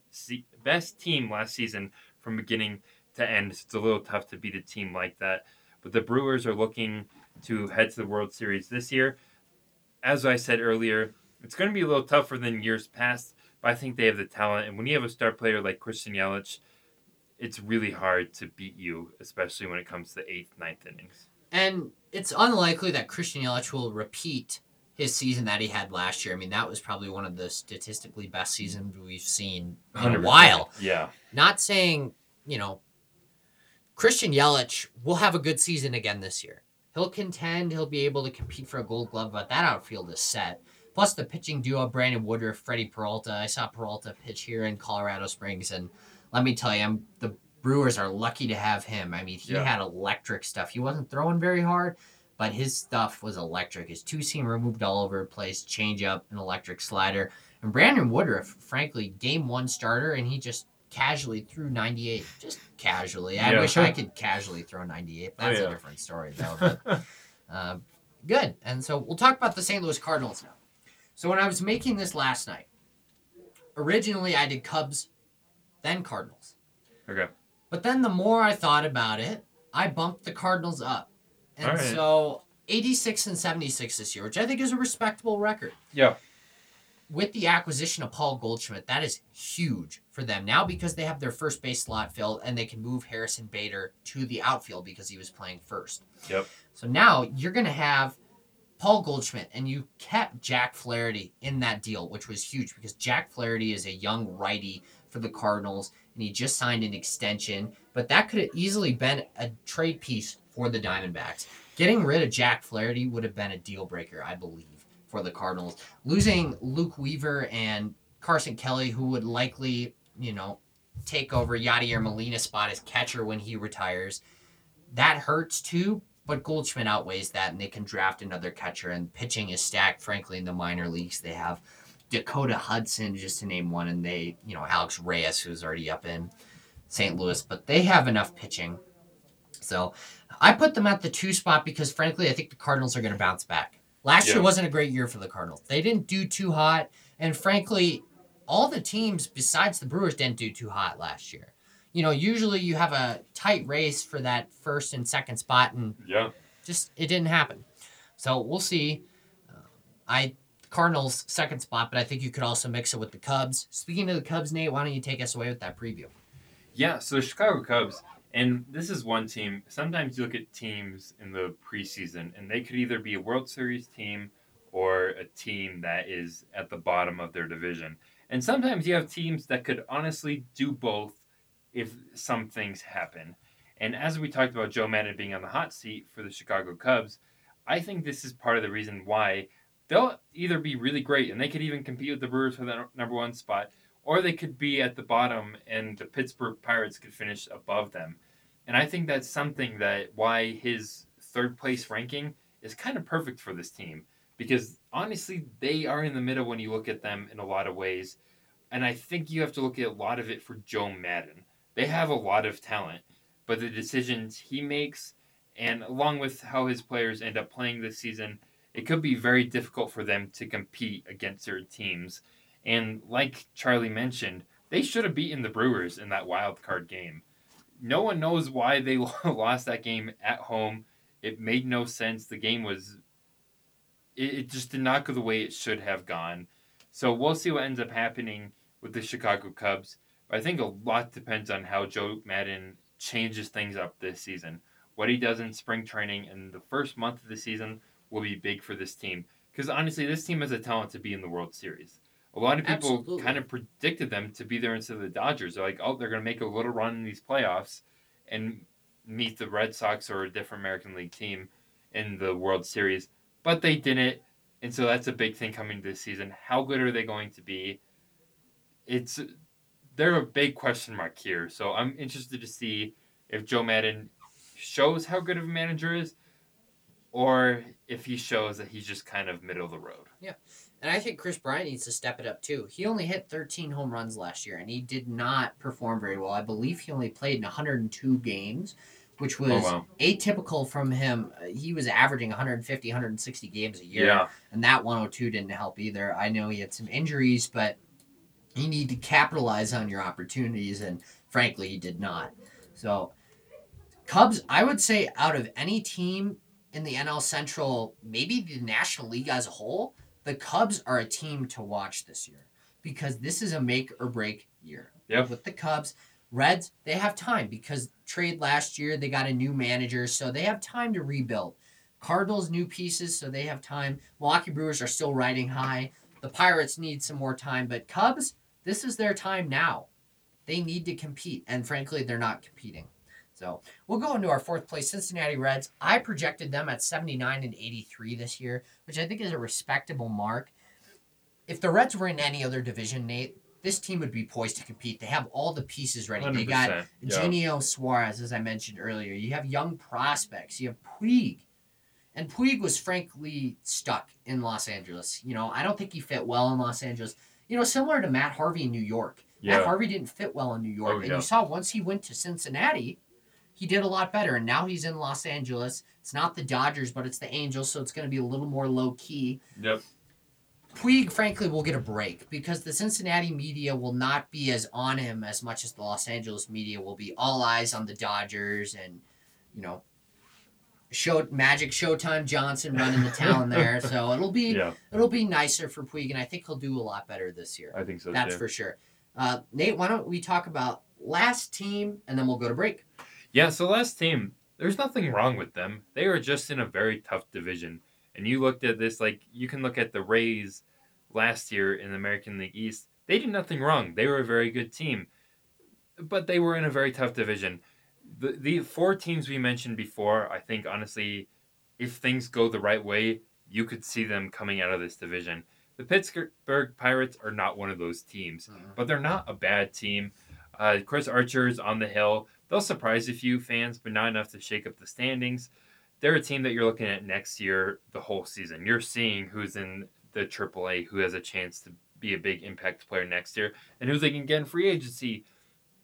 best team last season from beginning to end. So it's a little tough to beat a team like that. But the Brewers are looking to head to the World Series this year. As I said earlier, it's going to be a little tougher than years past, but I think they have the talent. And when you have a star player like Christian Yelich, it's really hard to beat you, especially when it comes to the eighth, ninth innings. And it's unlikely that Christian Yelich will repeat his season that he had last year. I mean, that was probably one of the statistically best seasons we've seen in a 100%. while. Yeah. Not saying, you know, Christian Yelich will have a good season again this year. He'll contend, he'll be able to compete for a gold glove, but that outfield is set. Plus the pitching duo, Brandon Woodruff, Freddie Peralta. I saw Peralta pitch here in Colorado Springs, and let me tell you, I'm, the Brewers are lucky to have him. I mean, he Yeah. had electric stuff. He wasn't throwing very hard, but his stuff was electric. His two seamer moved all over the place, change up, an electric slider. And Brandon Woodruff, frankly, game one starter, and he just casually threw 98. Just casually. I Yeah. wish I could casually throw 98. Oh, That's yeah. a different story, though. But, uh, good. And so we'll talk about the St. Louis Cardinals now. So when I was making this last night, originally I did Cubs, then Cardinals. okay. But then the more I thought about it, I bumped the Cardinals up. And right. so 86 and 76 this year, which I think is a respectable record. Yeah. With the acquisition of Paul Goldschmidt, that is huge for them now because they have their first base slot filled and they can move Harrison Bader to the outfield because he was playing first. Yep. So now you're going to have Paul Goldschmidt, and you kept Jack Flaherty in that deal, which was huge because Jack Flaherty is a young righty for the Cardinals, and he just signed an extension. But that could have easily been a trade piece for the Diamondbacks. Getting rid of Jack Flaherty would have been a deal breaker, I believe, for the Cardinals. Losing Luke Weaver and Carson Kelly, who would likely, you know, take over Yadier Molina's spot as catcher when he retires, that hurts too. But Goldschmidt outweighs that, and they can draft another catcher. And pitching is stacked, frankly, in the minor leagues. They have Dakota Hudson, just to name one, and they, you know, Alex Reyes, who's already up in St. Louis, but they have enough pitching. So I put them at the two spot because, frankly, I think the Cardinals are going to bounce back. Last year wasn't a great year for the Cardinals. They didn't do too hot, and frankly, all the teams besides the Brewers didn't do too hot last year. You know, usually you have a tight race for that first and second spot, and Yeah. just it didn't happen. So we'll see. Uh, I Cardinals second spot, but I think you could also mix it with the Cubs. Speaking of the Cubs, Nate, why don't you take us away with that preview? Yeah, so the Chicago Cubs, and this is one team. Sometimes you look at teams in the preseason, and they could either be a World Series team or a team that is at the bottom of their division. And sometimes you have teams that could honestly do both if some things happen. And as we talked about Joe Maddon being on the hot seat for the Chicago Cubs, I think this is part of the reason why they'll either be really great and they could even compete with the Brewers for the number one spot, or they could be at the bottom and the Pittsburgh Pirates could finish above them. And I think that's something that why his third place ranking is kind of perfect for this team because honestly, they are in the middle when you look at them in a lot of ways. And I think you have to look at a lot of it for Joe Maddon. They have a lot of talent, but the decisions he makes and along with how his players end up playing this season, it could be very difficult for them to compete against their teams. And like Charlie mentioned, they should have beaten the Brewers in that wild card game. No one knows why they lost that game at home. It made no sense. The game was, it, it just did not go the way it should have gone. So we'll see what ends up happening with the Chicago Cubs. But I think a lot depends on how Joe Maddon changes things up this season. What he does in spring training and the first month of the season will be big for this team. Because honestly, this team has a talent to be in the World Series. A lot of people Absolutely. kind of predicted them to be there instead of the Dodgers. They're like, oh, they're going to make a little run in these playoffs and meet the Red Sox or a different American League team in the World Series. But they didn't. And so that's a big thing coming this season. How good are they going to be? It's they're a big question mark here. So I'm interested to see if Joe Maddon shows how good of a manager is, or if he shows that he's just kind of middle of the road. Yeah. And I think Kris Bryant needs to step it up too. He only hit 13 home runs last year, and he did not perform very well. I believe he only played in 102 games, which oh, was Oh, wow. atypical from him. He was averaging 150, 160 games a year, and that 102 didn't help either. I know he had some injuries, but you need to capitalize on your opportunities, and frankly, he did not. So, Cubs, I would say, out of any team in the NL Central, maybe the National League as a whole, the Cubs are a team to watch this year because this is a make or break year. Yep. With the Cubs, Reds, they have time because trade last year, they got a new manager, so they have time to rebuild. Cardinals new pieces, so they have time. Milwaukee Brewers are still riding high. The Pirates need some more time, but Cubs, this is their time now. They need to compete, and frankly, they're not competing. So we'll go into our fourth place, Cincinnati Reds. I projected them at 79 and 83 this year, which I think is a respectable mark. If the Reds were in any other division, Nate, this team would be poised to compete. They have all the pieces ready. They got 100%, yeah. Genio Suarez, as I mentioned earlier. You have young prospects. You have Puig. And Puig was frankly stuck in Los Angeles. You know, I don't think he fit well in Los Angeles. You know, similar to Matt Harvey in New York. Matt Yeah. Harvey didn't fit well in New York. Oh, and yeah. you saw once he went to Cincinnati, he did a lot better. And now he's in Los Angeles. It's not the Dodgers, but it's the Angels, so it's going to be a little more low key. Yep. Puig, frankly, will get a break because the Cincinnati media will not be as on him as much as the Los Angeles media will be. All eyes on the Dodgers and, you know, show Magic Showtime Johnson running the town there. So it'll be Yeah, it'll be nicer for Puig, and I think he'll do a lot better this year. I think so That's too. for sure. Uh, Nate, why don't we talk about last team and then we'll go to break. Yeah, so last team, there's nothing wrong with them. They are just in a very tough division. And you looked at this like you can look at the Rays last year in the American League East. They did nothing wrong. They were a very good team. But they were in a very tough division. The the four teams we mentioned before, I think honestly, if things go the right way, you could see them coming out of this division. The Pittsburgh Pirates are not one of those teams but they're not a bad team. Uh, Chris Archer's on the hill. They'll surprise a few fans, but not enough to shake up the standings. They're a team that you're looking at next year, the whole season. You're seeing who's in the AAA, who has a chance to be a big impact player next year, and who they can get in free agency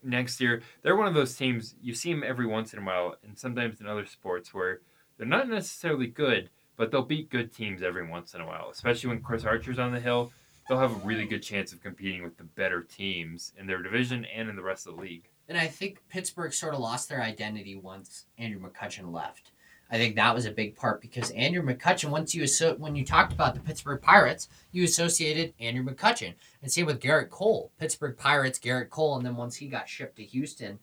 next year. They're one of those teams you see them every once in a while, and sometimes in other sports where they're not necessarily good, but they'll beat good teams every once in a while. Especially when Chris Archer's on the hill, they'll have a really good chance of competing with the better teams in their division and in the rest of the league. And I think Pittsburgh sort of lost their identity once Andrew McCutchen left. I think that was a big part because Andrew McCutchen, once you asso- when you talked about the Pittsburgh Pirates, you associated Andrew McCutchen. And same with Gerrit Cole, Pittsburgh Pirates, Gerrit Cole, and then once he got shipped to Houston,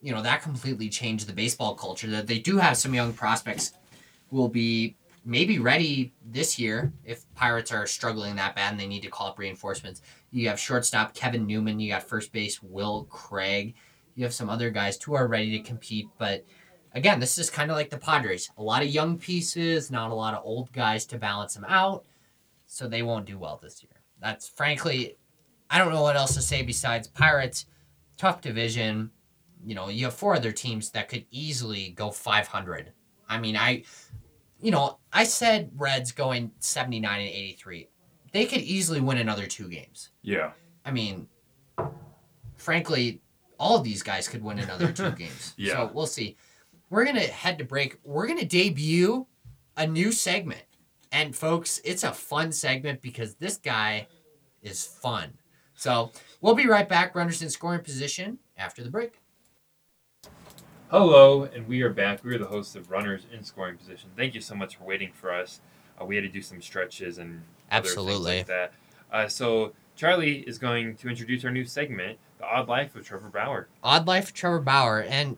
you know that completely changed the baseball culture. That they do have some young prospects will be maybe ready this year if Pirates are struggling that bad and they need to call up reinforcements. You have shortstop Kevin Newman. You got first base Will Craig. You have some other guys who are ready to compete. But again, this is kind of like the Padres. A lot of young pieces, not a lot of old guys to balance them out. So they won't do well this year. That's frankly, I don't know what else to say besides Pirates, tough division. You know, you have four other teams that could easily go 500. I mean, I, you know, I said Reds going 79 and 83. They could easily win another two games. Yeah. I mean, frankly, all of these guys could win another two games. Yeah. So we'll see. We're gonna head to break. We're gonna debut a new segment, and folks, it's a fun segment because this guy is fun. So we'll be right back. Runners in scoring position after the break. Hello, and we are back. We are the hosts of Runners in Scoring Position. Thank you so much for waiting for us. Uh, we had to do some stretches and Absolutely. like that. Uh, so Charlie is going to introduce our new segment, The Odd Life of Trevor Bauer. Odd Life of Trevor Bauer, and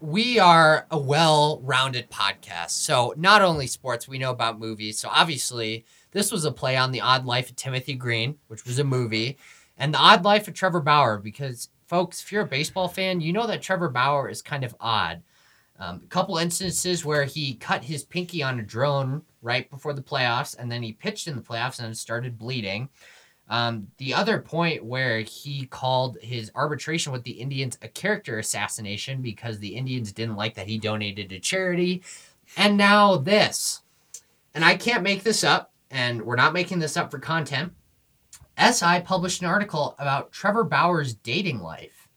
we are a well-rounded podcast. So not only sports, we know about movies. So obviously, this was a play on the Odd Life of Timothy Green, which was a movie, and the Odd Life of Trevor Bauer. Because folks, if you're a baseball fan, you know that Trevor Bauer is kind of odd. Um, a couple instances where he cut his pinky on a drone right before the playoffs, and then he pitched in the playoffs and started bleeding. Um, the other point where he called his arbitration with the Indians a character assassination because the Indians didn't like that he donated to charity. And now this. And I can't make this up, and we're not making this up for content. SI published an article about Trevor Bauer's dating life.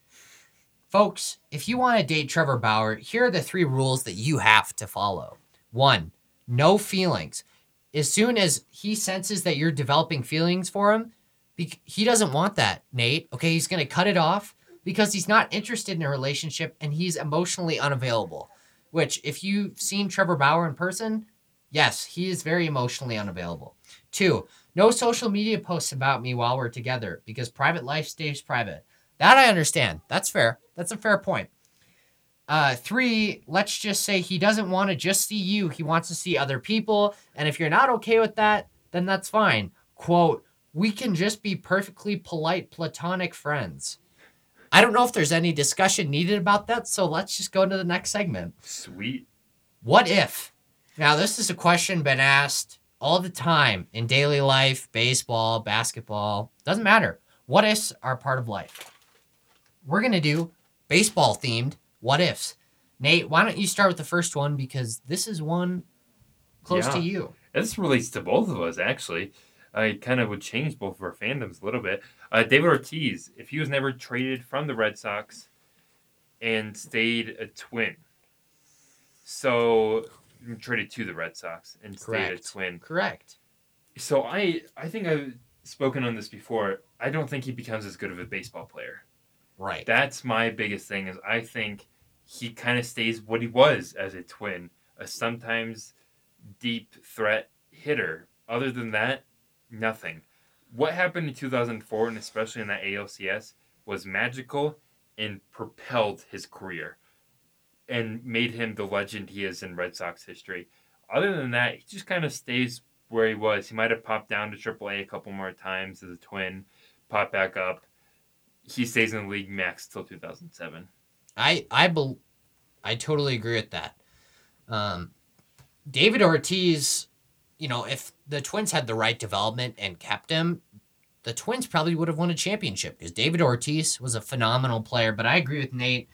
Folks, if you want to date Trevor Bauer, here are the three rules that you have to follow. One, no feelings. As soon as he senses that you're developing feelings for him, he doesn't want that, Nate. Okay, he's going to cut it off because he's not interested in a relationship and he's emotionally unavailable. Which, if you've seen Trevor Bauer in person, yes, he is very emotionally unavailable. Two, no social media posts about me while we're together because private life stays private. That I understand. That's fair. That's a fair point. Uh, three, let's just say he doesn't want to just see you. He wants to see other people. And if you're not okay with that, then that's fine. Quote, we can just be perfectly polite, platonic friends. I don't know if there's any discussion needed about that, so let's just go to the next segment. Sweet. What if? Now, this is a question been asked all the time in daily life, baseball, basketball, doesn't matter. What ifs are part of life. We're going to do baseball themed what ifs. Nate, why don't you start with the first one because this is one close Yeah. to you. This relates to both of us, actually. I kind of would change both of our fandoms a little bit. Uh, David Ortiz, if he was never traded from the Red Sox and stayed a twin, so traded to the Red Sox and stayed a twin. Correct. So I, I think I've spoken on this before. I don't think he becomes as good of a baseball player. Right. That's my biggest thing. Is I think he kind of stays what he was as a twin, a sometimes deep threat hitter. Other than that, nothing. What happened in 2004, and especially in that ALCS, was magical and propelled his career and made him the legend he is in Red Sox history. Other than that, he just kind of stays where he was. He might have popped down to AAA a couple more times as a twin, popped back up. He stays in the league max till 2007. I I bel I totally agree with that. Um, David Ortiz, you know, if the Twins had the right development and kept him, the Twins probably would have won a championship because David Ortiz was a phenomenal player. But I agree with Nate.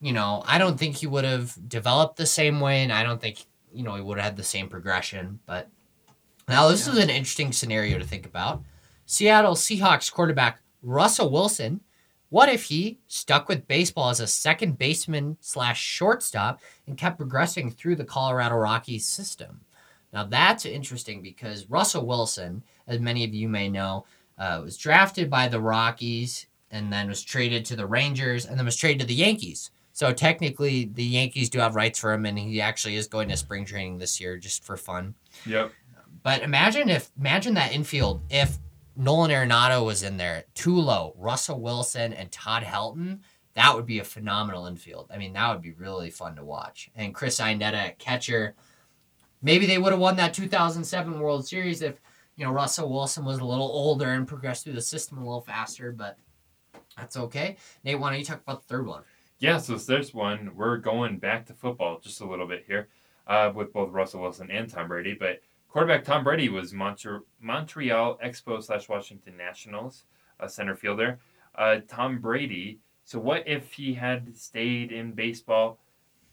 You know, I don't think he would have developed the same way, and I don't think you know he would have had the same progression. But now this is an interesting scenario to think about. Seattle Seahawks quarterback Russell Wilson what if he stuck with baseball as a second baseman slash shortstop and kept progressing through the Colorado Rockies system? Now that's interesting because Russell Wilson, as many of you may know, uh, was drafted by the Rockies and then was traded to the Rangers and then was traded to the Yankees. So technically, the Yankees do have rights for him, and he actually is going to spring training this year just for fun. Yep. But imagine if imagine that infield if Nolan Arenado was in there, Tulo, Russell Wilson, and Todd Helton. That would be a phenomenal infield. I mean, that would be really fun to watch. And Chris Iannetta at catcher. Maybe they would have won that 2007 World Series if you know Russell Wilson was a little older and progressed through the system a little faster. But that's okay. Nate, why don't you talk about the third one? Yeah, so there's one. We're going back to football just a little bit here uh, with both Russell Wilson and Tom Brady. But quarterback Tom Brady was Montre- Montreal Expo slash Washington Nationals uh, center fielder. Uh, Tom Brady. So what if he had stayed in baseball?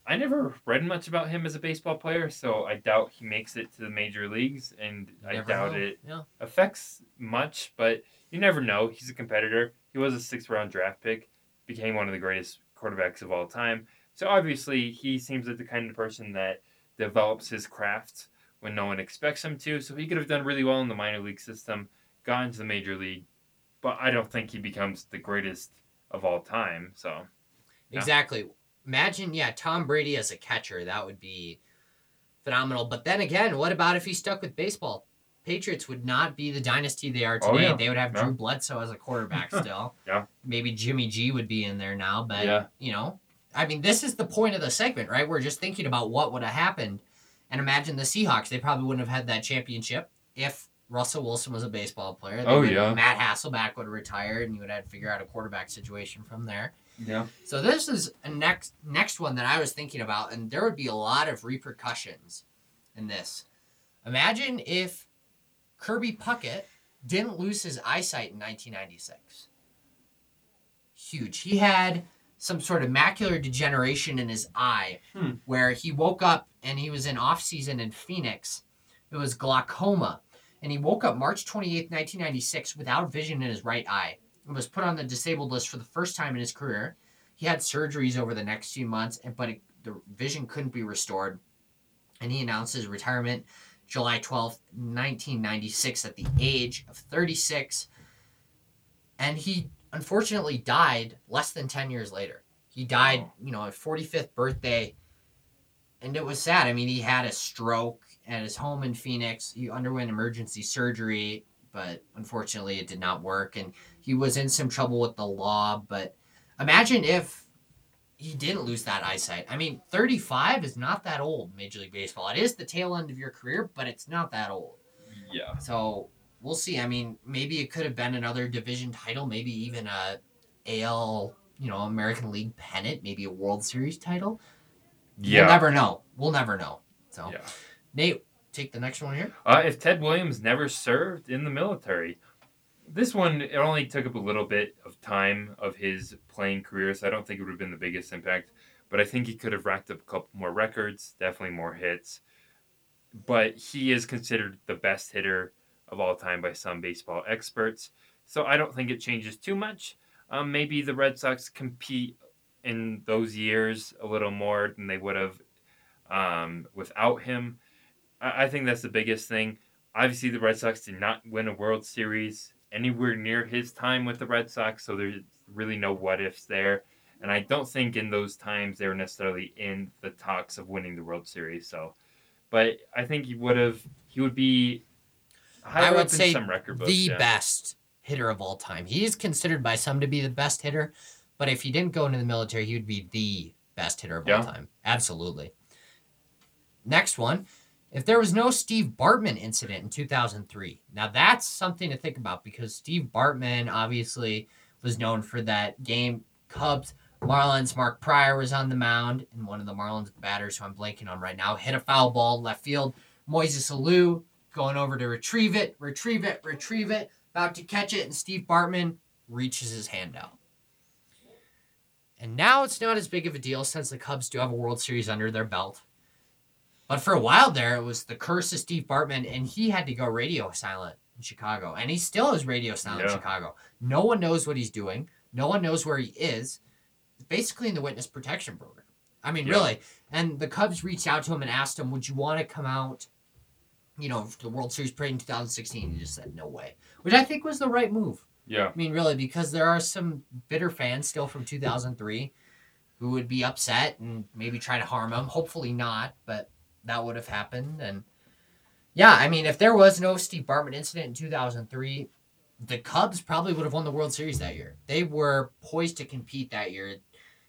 I never read much about him as a baseball player, so I doubt he makes it to the major leagues, and You I doubt know. it Yeah. affects much, but you never know. He's a competitor. He was a sixth round draft pick, became one of the greatest quarterbacks of all time. So obviously, he seems like the kind of person that develops his craft when no one expects him to. So he could have done really well in the minor league system, gotten to the major league, but I don't think he becomes the greatest of all time. So. Exactly. Imagine, yeah, Tom Brady as a catcher. That would be phenomenal. But then again, what about if he stuck with baseball? Patriots would not be the dynasty they are Oh, today. yeah. They would have Yeah. Drew Bledsoe as a quarterback still. Yeah. Maybe Jimmy G would be in there now, but Yeah. you know, I mean, this is the point of the segment, right? We're just thinking about what would have happened. And imagine the Seahawks. They probably wouldn't have had that championship if Russell Wilson was a baseball player. They Oh, would- yeah. Matt Hasselbeck would have retired, and you would have to figure out a quarterback situation from there. yeah, So this is a next next one that I was thinking about, and there would be a lot of repercussions in this. Imagine if Kirby Puckett didn't lose his eyesight in 1996. Huge. He had some sort of macular degeneration in his eye, Hmm. where he woke up and he was in off season in Phoenix. It was glaucoma, and he woke up March 28th, 1996, without vision in his right eye and was put on the disabled list for the first time in his career. He had surgeries over the next few months, and but it, the vision couldn't be restored. And he announced his retirement July 12th, 1996, at the age of 36. And he unfortunately died less than 10 years later. He died, you know, at 45th birthday. And it was sad. I mean, he had a stroke at his home in Phoenix. He underwent emergency surgery, but unfortunately it did not work. And he was in some trouble with the law. But imagine if he didn't lose that eyesight. I mean, 35 is not that old, Major League Baseball. It is the tail end of your career, but it's not that old. Yeah. So we'll see. I mean, maybe it could have been another division title, maybe even a AL, you know, American League pennant, maybe a World Series title. Yeah. We'll never know. We'll never know. So, Yeah. Nate, take the next one here. Uh, if Ted Williams never served in the military, this one it only took up a little bit of time of his playing career, so I don't think it would have been the biggest impact. But I think he could have racked up a couple more records, definitely more hits. But he is considered the best hitter of all time by some baseball experts, so I don't think it changes too much. Um, maybe the Red Sox compete in those years a little more than they would have um, without him. I, I think that's the biggest thing. Obviously, the Red Sox did not win a World Series anywhere near his time with the Red Sox, so there's really no what ifs there. And I don't think in those times they were necessarily in the talks of winning the World Series. So, but I think he would have. He would be. I would say some record books. the yeah. best hitter of all time. He is considered by some to be the best hitter, but if he didn't go into the military, he would be the best hitter of Yeah. all time. Absolutely. Next one. If there was no Steve Bartman incident in 2003, now that's something to think about because Steve Bartman obviously was known for that game Cubs Marlins. Mark Prior was on the mound, and one of the Marlins batters, who I'm blanking on right now, hit a foul ball left field. Moises Alou going over to retrieve it, retrieve it, retrieve it, about to catch it, and Steve Bartman reaches his hand out. And now it's not as big of a deal since the Cubs do have a World Series under their belt. But for a while there, it was the curse of Steve Bartman, and he had to go radio silent in Chicago. And he still is radio silent in Chicago. No one knows what he's doing, no one knows where he is. Basically, in the witness protection program. I mean, Yeah. really. And the Cubs reached out to him and asked him, Would you want to come out, you know, for the World Series parade in 2016? He just said, No way. Which I think was the right move. Yeah. I mean, really, because there are some bitter fans still from 2003 who would be upset and maybe try to harm him. Hopefully not, but that would have happened. And yeah, I mean, if there was no Steve Bartman incident in 2003, the Cubs probably would have won the World Series that year. They were poised to compete that year.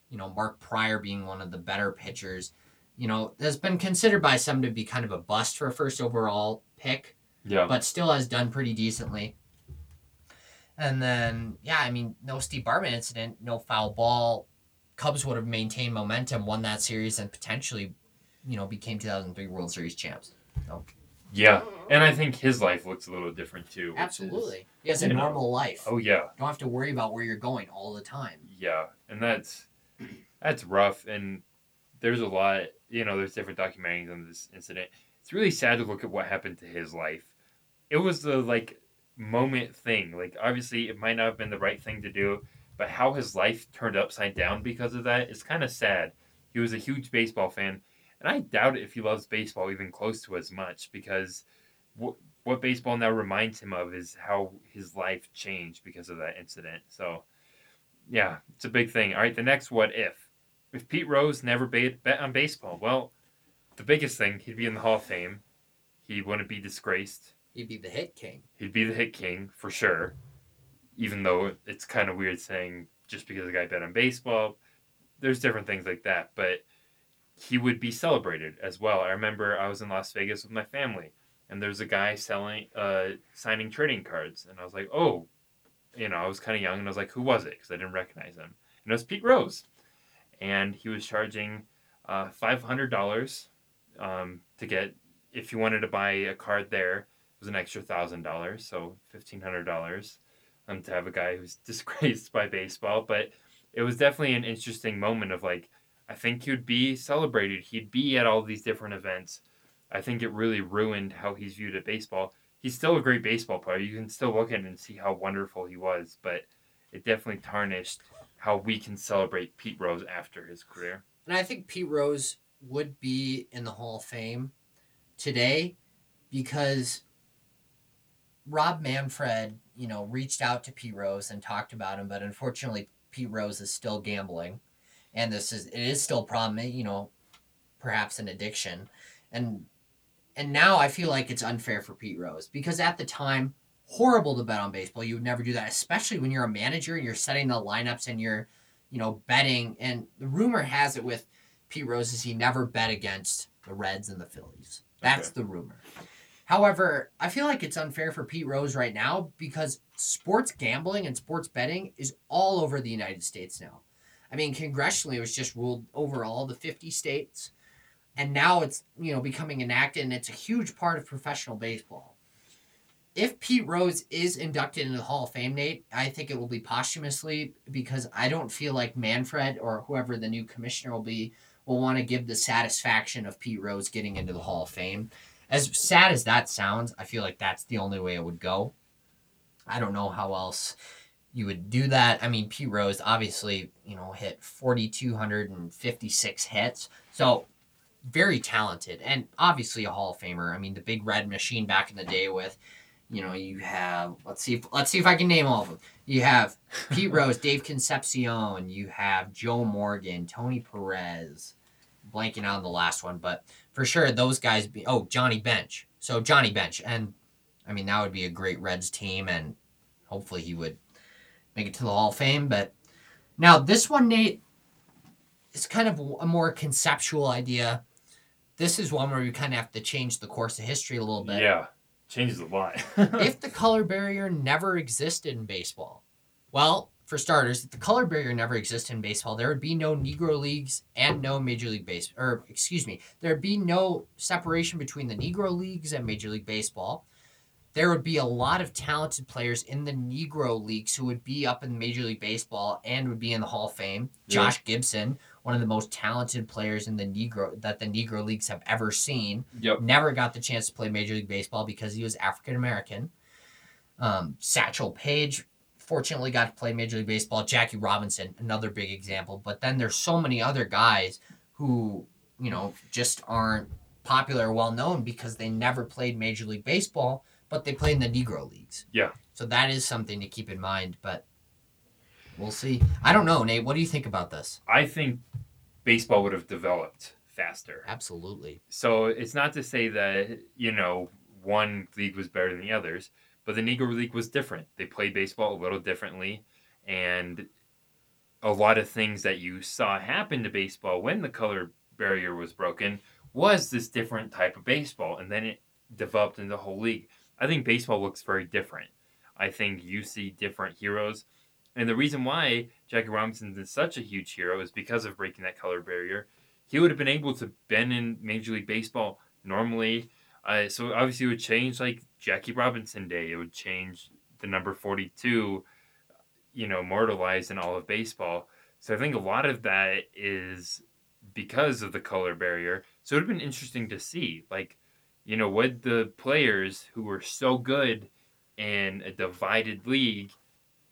You know, Mark Prior being one of the better pitchers. You know, has been considered by some to be kind of a bust for a first overall pick Yeah. but still has done pretty decently. And then, yeah, I mean, no Steve Bartman incident, no foul ball. Cubs would have maintained momentum, won that series, and potentially, you know, became 2003 World Series champs. Yeah. Mm-hmm. And I think his life looks a little different too. which is- Absolutely. He has a you know, normal life. oh yeah. Don't have to worry about where you're going all the time. Yeah, and that's that's rough. And there's a lot, you know, there's different documentaries on this incident. It's really sad to look at what happened to his life. It was the like moment thing. Like obviously, it might not have been the right thing to do, but how his life turned upside down because of that is kind of sad. He was a huge baseball fan, and I doubt if he loves baseball even close to as much because what what baseball now reminds him of is how his life changed because of that incident. So yeah, it's a big thing. All right, the next what if? If Pete Rose never bet, bet on baseball, well, the biggest thing, he'd be in the Hall of Fame. He wouldn't be disgraced. He'd be the hit king. He'd be the hit king for sure. Even though it's kind of weird saying just because a guy bet on baseball, there's different things like that. But he would be celebrated as well. I remember I was in Las Vegas with my family, and there's a guy selling, uh, signing trading cards, and I was like, oh, you know, I was kind of young, and I was like, who was it? Because I didn't recognize him, and it was Pete Rose, and he was charging uh, five hundred dollars um, to get if you wanted to buy a card there. It was an extra thousand dollars, so fifteen hundred dollars, um, to have a guy who's disgraced by baseball. But it was definitely an interesting moment of like, I think he'd be celebrated. He'd be at all these different events. I think it really ruined how he's viewed at baseball. He's still a great baseball player. You can still look at it and see how wonderful he was, but it definitely tarnished how we can celebrate Pete Rose after his career. And I think Pete Rose would be in the Hall of Fame today because Rob Manfred, you know, reached out to Pete Rose and talked about him, but unfortunately Pete Rose is still gambling. And this is it is still a problem, you know, perhaps an addiction. And and now I feel like it's unfair for Pete Rose because at the time, horrible to bet on baseball. You would never do that, especially when you're a manager and you're setting the lineups and you're you know, betting. And the rumor has it with Pete Rose is he never bet against the Reds and the Phillies. That's the rumor. However, I feel like it's unfair for Pete Rose right now because sports gambling and sports betting is all over the United States now. I mean, congressionally, it was just ruled over all the 50 states. And now it's, you know, becoming enacted and it's a huge part of professional baseball. If Pete Rose is inducted into the Hall of Fame, Nate, I think it will be posthumously because I don't feel like Manfred or whoever the new commissioner will be will want to give the satisfaction of Pete Rose getting into the Hall of Fame. As sad as that sounds, I feel like that's the only way it would go. I don't know how else you would do that. I mean, Pete Rose obviously, you know, hit 4,256 hits. So very talented and obviously a Hall of Famer. I mean, the big red machine back in the day with, you know, you have let's see if let's see if I can name all of them. You have Pete Rose, Dave Concepcion, you have Joe Morgan, Tony Perez, blanking on the last one, but for sure those guys be oh Johnny Bench. So Johnny Bench, and I mean that would be a great Reds team, and hopefully he would make it to the Hall of Fame. But now this one, Nate, is kind of a more conceptual idea. This is one where you kind of have to change the course of history a little bit. Yeah, changes a lot. if the color barrier never existed in baseball, well, for starters, if the color barrier never existed in baseball, there would be no Negro leagues and no Major League Baseball. Or excuse me, there would be no separation between the Negro leagues and Major League Baseball. There would be a lot of talented players in the Negro leagues who would be up in Major League Baseball and would be in the Hall of Fame. Yeah. Josh Gibson, one of the most talented players in the Negro that the Negro leagues have ever seen yep. never got the chance to play Major League Baseball because he was African American. Um, Satchel Paige fortunately got to play Major League Baseball. Jackie Robinson, another big example. But then there's so many other guys who, you know, just aren't popular or well known because they never played Major League Baseball, but they play in the Negro Leagues. Yeah. So that is something to keep in mind, but we'll see. I don't know, Nate. What do you think about this? I think baseball would have developed faster. Absolutely. So it's not to say that, you know, one league was better than the others, but the Negro League was different. They played baseball a little differently, and a lot of things that you saw happen to baseball when the color barrier was broken was this different type of baseball, and then it developed into the whole league. I think baseball looks very different. I think you see different heroes. And the reason why Jackie Robinson is such a huge hero is because of breaking that color barrier. He would have been able to been in Major League Baseball normally. Uh, so obviously it would change like Jackie Robinson Day. It would change the number 42, you know, immortalized in all of baseball. So I think a lot of that is because of the color barrier. So it would have been interesting to see, like, you know, would the players who were so good in a divided league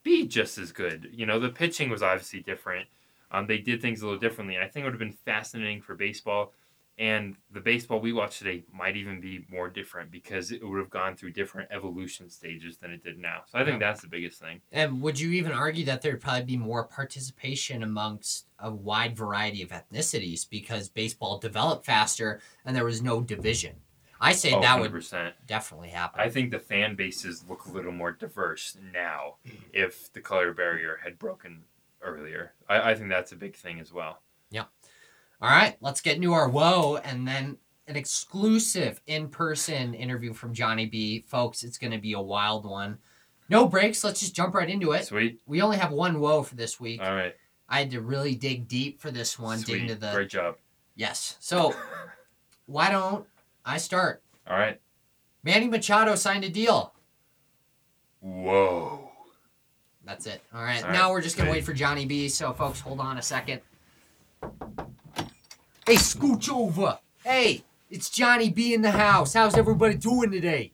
be just as good? You know, the pitching was obviously different. Um, they did things a little differently. And I think it would have been fascinating for baseball. And the baseball we watch today might even be more different because it would have gone through different evolution stages than it did now. So I think that's the biggest thing. And would you even argue that there'd probably be more participation amongst a wide variety of ethnicities because baseball developed faster and there was no division? I say Oh, that would 100%. definitely happen. I think the fan bases look a little more diverse now mm. if the color barrier had broken earlier. I, I think that's a big thing as well. Yeah. All right, let's get into our woe and then an exclusive in person interview from Johnny B. Folks, it's going to be a wild one. No breaks. Let's just jump right into it. Sweet. We only have one woe for this week. All right. I had to really dig deep for this one. Dig Sweet. into the Great job. yes. So why don't I start? All right. Manny Machado signed a deal. Whoa. That's it. All right. All now right, we're just gonna wait for Johnny B. So folks, hold on a second. Hey, scooch over. Hey, it's Johnny B in the house. How's everybody doing today?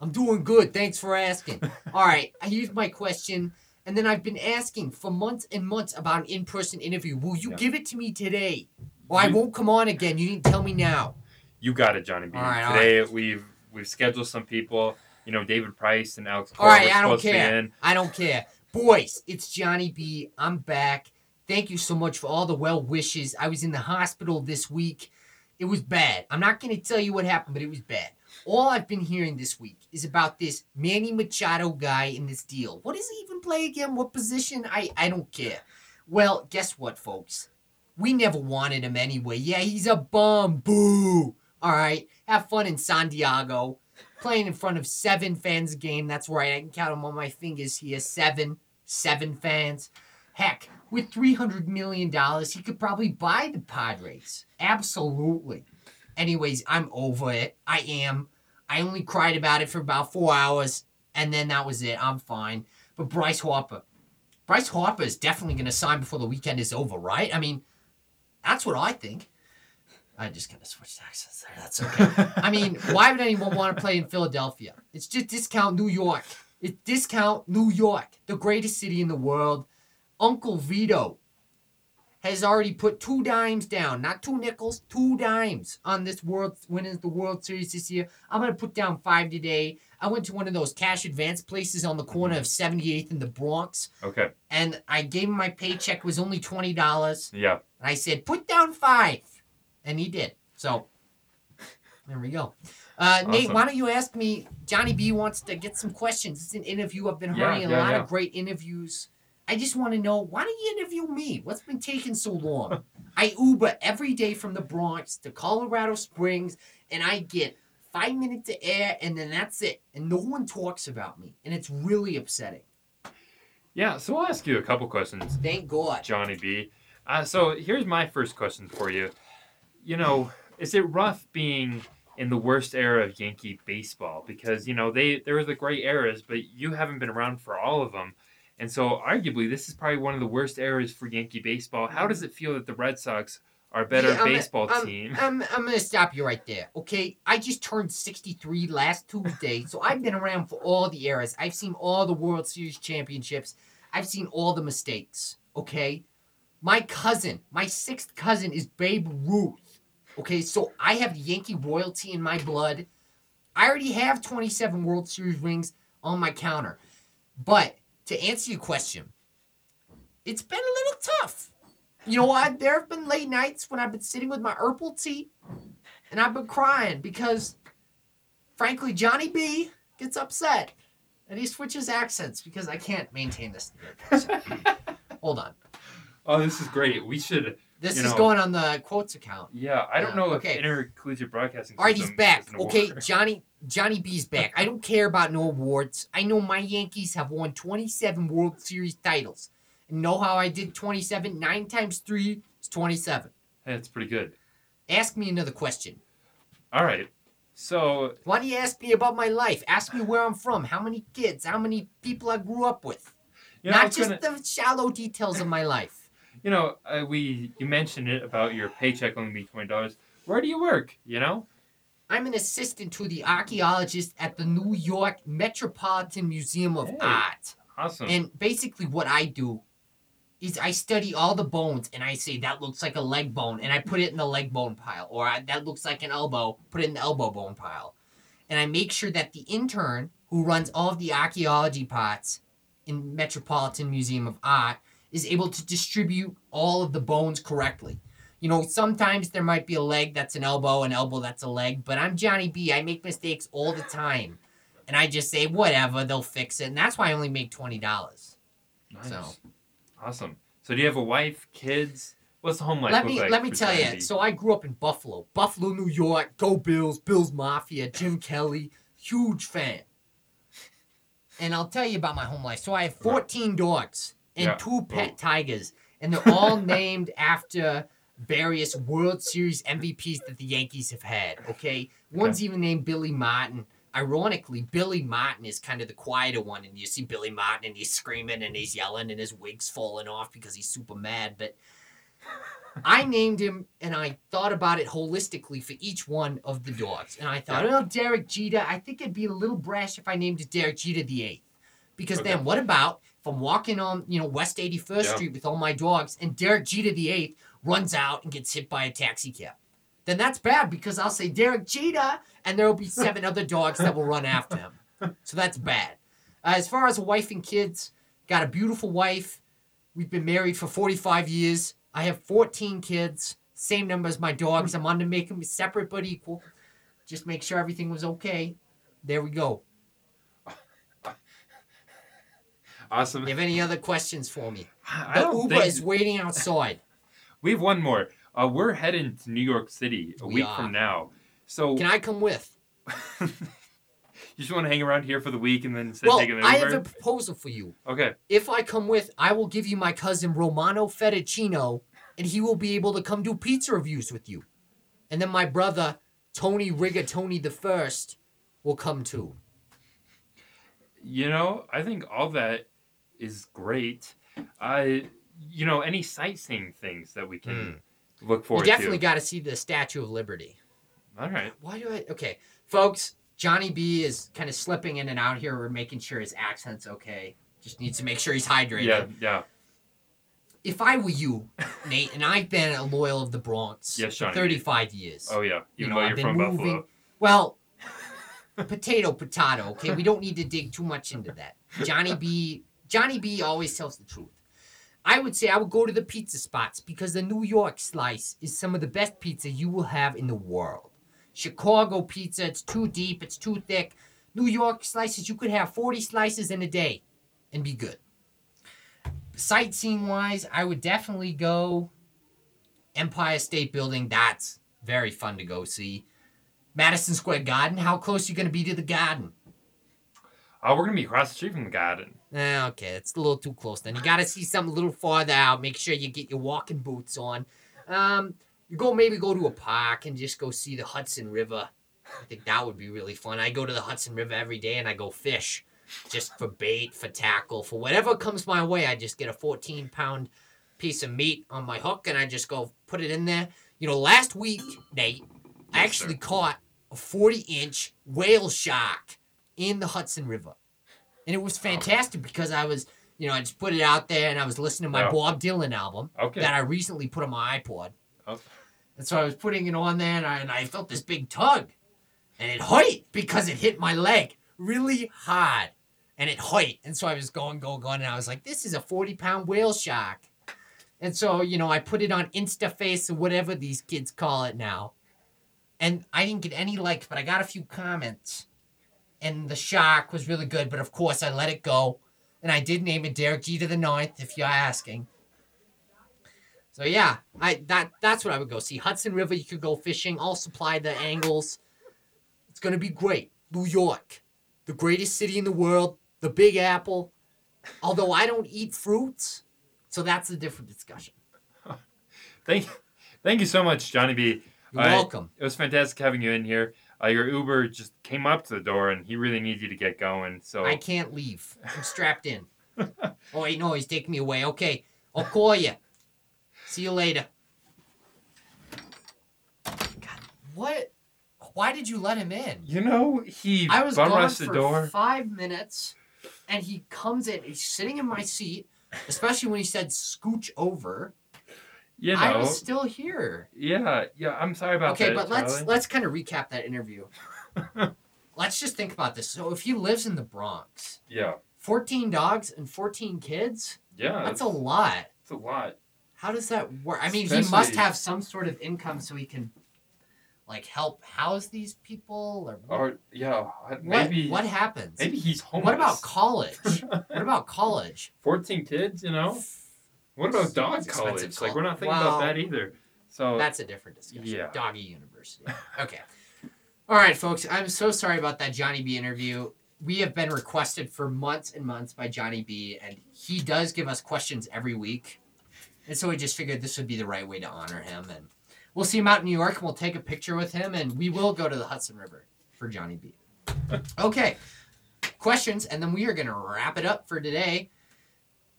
I'm doing good. Thanks for asking. All right. I here's my question. And then I've been asking for months and months about an in-person interview. Will you Yeah. give it to me today? Or I won't come on again. You didn't tell me now. You got it, Johnny B. All right, all Today we've we've scheduled some people. You know, David Price and Alex All right, I don't supposed to be care. I don't care. Boys, it's Johnny B. I'm back. Thank you so much for all the well wishes. I was in the hospital this week. It was bad. I'm not going to tell you what happened, but it was bad. All I've been hearing this week is about this Manny Machado guy in this deal. What does he even play again? What position? I, I don't care. Well, guess what, folks? We never wanted him anyway. Yeah, he's a bum. Boo. All right. Have fun in San Diego. Playing in front of seven fans a game. That's right. I can count them on my fingers here. Seven. Seven fans. Heck, with $300 million, he could probably buy the Padres. Absolutely. Anyways, I'm over it. I am. I only cried about it for about four hours, and then that was it. I'm fine. But Bryce Harper. Bryce Harper is definitely going to sign before the weekend is over, right? I mean, that's what I think. I just kind of switched accents there. That's okay. I mean, why would anyone want to play in Philadelphia? It's just discount New York. It's discount New York, the greatest city in the world. Uncle Vito has already put two dimes down, not two nickels, two dimes on this world winning the World Series this year. I'm gonna put down five today. I went to one of those cash advance places on the corner of mm-hmm. 78th and the Bronx, Okay. and I gave him my paycheck was only twenty dollars. Yeah. And I said, put down five. And he did. So there we go. Uh, Nate, why don't you ask me? Johnny B wants to get some questions. It's an interview. I've been Yeah, hurrying a lot yeah. of great interviews. I just want to know why don't you interview me? What's been taking so long? I Uber every day from the Bronx to Colorado Springs, and I get five minutes of air, and then that's it. And no one talks about me, and it's really upsetting. Yeah. So I'll ask you a couple questions, Thank God. Johnny B. Uh, so here's my first question for you. You know, is it rough being in the worst era of Yankee baseball? Because you know they there were the great eras, but you haven't been around for all of them. And so, arguably, this is probably one of the worst eras for Yankee baseball. How does it feel that the Red Sox are a better Yeah, baseball team? I'm, I'm gonna stop you right there. Okay, I just turned 63 last Tuesday, so I've been around for all the eras. I've seen all the World Series championships. I've seen all the mistakes. Okay, my cousin, my sixth cousin, is Babe Ruth. Okay, so I have Yankee royalty in my blood. I already have 27 World Series rings on my counter. But to answer your question, it's been a little tough. You know what? There have been late nights when I've been sitting with my herbal tea and I've been crying because, frankly, Johnny B gets upset and he switches accents because I can't maintain this. Hold on. oh, this is great. We should. This You is know- going on the quotes account. Yeah, I don't Yeah, know okay. if intercollegiate broadcasting. All right, he's back. Okay. Johnny Johnny B's back. I don't care about no awards. I know my Yankees have won 27 World Series titles. And know how I did 27? 9 times 3 is 27. Hey, That's pretty good. Ask me another question. All right. So Why don't you ask me about my life? Ask me where I'm from, how many kids, how many people I grew up with. you know, Not just gonna- the shallow details of my life. You know, uh, we you mentioned it about your paycheck only being twenty dollars. Where do you work? You know. I'm an assistant to the archaeologist at the New York Metropolitan Museum of Hey. Art. Awesome. And basically, what I do is I study all the bones and I say that looks like a leg bone and I put it in the leg bone pile, or I, that looks like an elbow, put it in the elbow bone pile. And I make sure that the intern who runs all of the archaeology parts in Metropolitan Museum of Art is able to distribute all of the bones correctly. You know, sometimes there might be a leg that's an elbow, an elbow that's a leg, but I'm Johnny B. I make mistakes all the time. And I just say, whatever, they'll fix it. And that's why I only make $20. nice. so- Awesome. So do you have a wife, kids? What's the home life let me like let me tell Johnny you. B? So I grew up in Buffalo, Buffalo, New York. Go Bills, Bills Mafia, Jim Kelly, huge fan. And I'll tell you about my home life. So I have 14 dogs and Yeah. two pet Oh. tigers, and they're all named after various World Series MVPs that the Yankees have had. Okay, one's even named Billy Martin. Ironically, Billy Martin is kind of the quieter one, and you see Billy Martin and he's screaming and he's yelling and his wig's falling off because he's super mad. But I named him and I thought about it holistically for each one of the dogs. And I thought, Yeah. oh, Derek Jeter, I think it'd be a little brash if I named it Derek Jeter the Eighth. Because Okay. then what about I'm walking on, you know, West 81st Yeah. Street with all my dogs and Derek Jeter the Eighth runs out and gets hit by a taxi cab? Then that's bad because I'll say Derek Jeter and there will be seven other dogs that will run after him. So that's bad. Uh, as far as a wife and kids, got a beautiful wife. We've been married for 45 years. I have 14 kids, same number as my dogs. I'm on to make them separate but equal. Just make sure everything was okay. There we go. Awesome. You have any other questions for me? I The Uber think is waiting outside. we have one more. Uh, we're heading to New York City a We week are. from now. So Can I come with? you just want to hang around here for the week and then instead Well, take an I have a proposal for you. Okay. If I come with, I will give you my cousin Romano Fettuccino, and he will be able to come do pizza reviews with you. And then my brother Tony Rigatoni the First will come too. You know, I think all that is great. I, you know, any sightseeing things that we can hmm. look for? You definitely got to see the Statue of Liberty. all right. Why do I? Okay, folks. Johnny B is kind of slipping in and out here. We're making sure his accent's okay. Just needs to make sure he's hydrated. Yeah, yeah. If I were you, Nate, and I've been a loyal of the Bronx Yes, for Johnny B. 35 years. Oh yeah. You know, though I've you're been from moving- Buffalo. Well, potato, potato. Okay, we don't need to dig too much into that. Johnny B. Johnny B. always tells the truth. I would say I would go to the pizza spots because the New York slice is some of the best pizza you will have in the world. Chicago pizza, it's too deep, it's too thick. New York slices, you could have 40 slices in a day and be good. Sightseeing wise, I would definitely go Empire State Building. That's very fun to go see. Madison Square Garden. How close are you gonna be to the garden? Oh, we're gonna be across the street from the garden. Eh, okay, it's a little too close. Then you gotta see something a little farther out. Make sure you get your walking boots on. Um, you go maybe go to a park and just go see the Hudson River. I think that would be really fun. I go to the Hudson River every day and I go fish, just for bait, for tackle, for whatever comes my way. I just get a 14 pound piece of meat on my hook and I just go put it in there. You know, last week, Nate, I actually sir. caught a 40 inch whale shark in the Hudson River. And it was fantastic because I was, you know, I just put it out there and I was listening to my Yeah. Bob Dylan album Okay. that I recently put on my iPod. Oh. And so I was putting it on there and I, and I felt this big tug. And it hurt because it hit my leg really hard. And it hurt. And so I was going, going, going. And I was like, this is a 40 pound whale shark. And so, you know, I put it on InstaFace or whatever these kids call it now. And I didn't get any likes, but I got a few comments. And the shark was really good, but of course I let it go. And I did name it Derek Jeter the ninth, if you're asking. So yeah, I that that's what I would go see. Hudson River, you could go fishing. I'll supply the angles. It's gonna be great. New York, the greatest city in the world, the Big Apple. Although I don't eat fruits, so that's a different discussion. Thank, thank you so much, Johnny B. You're I- welcome. It was fantastic having you in here. Uh, your Uber just came up to the door, and he really needs you to get going. So I can't leave. I'm strapped in. oh wait, no, he's taking me away. Okay, I'll call you. See you later. God, what? Why did you let him in? you know he I was bum gone for the door. five minutes, and he comes in. He's sitting in my seat, especially when he said "scooch over." You I know, was still here. yeah, yeah. I'm sorry about Okay, that. Okay, but let's Charlie. let's kind of recap that interview. let's just think about this. So, if he lives in the Bronx, yeah, 14 dogs and 14 kids, yeah. that's a lot. That's a lot. How does that work? I mean, he must have some sort of income so he can, like, help house these people, or what? Or yeah, what, maybe what happens? maybe he's homeless. What about college? what about college? fourteen kids? You know, what about dog college? Like we're not thinking Well, about that either. So That's a different discussion. Yeah. Doggy University. Okay. All right, folks. I'm so sorry about that Johnny B interview. We have been requested for months and months by Johnny B, and he does give us questions every week. And so we just figured this would be the right way to honor him. And we'll see him out in New York, and we'll take a picture with him, and we will go to the Hudson River for Johnny B. Okay. Questions, and then we are going to wrap it up for today.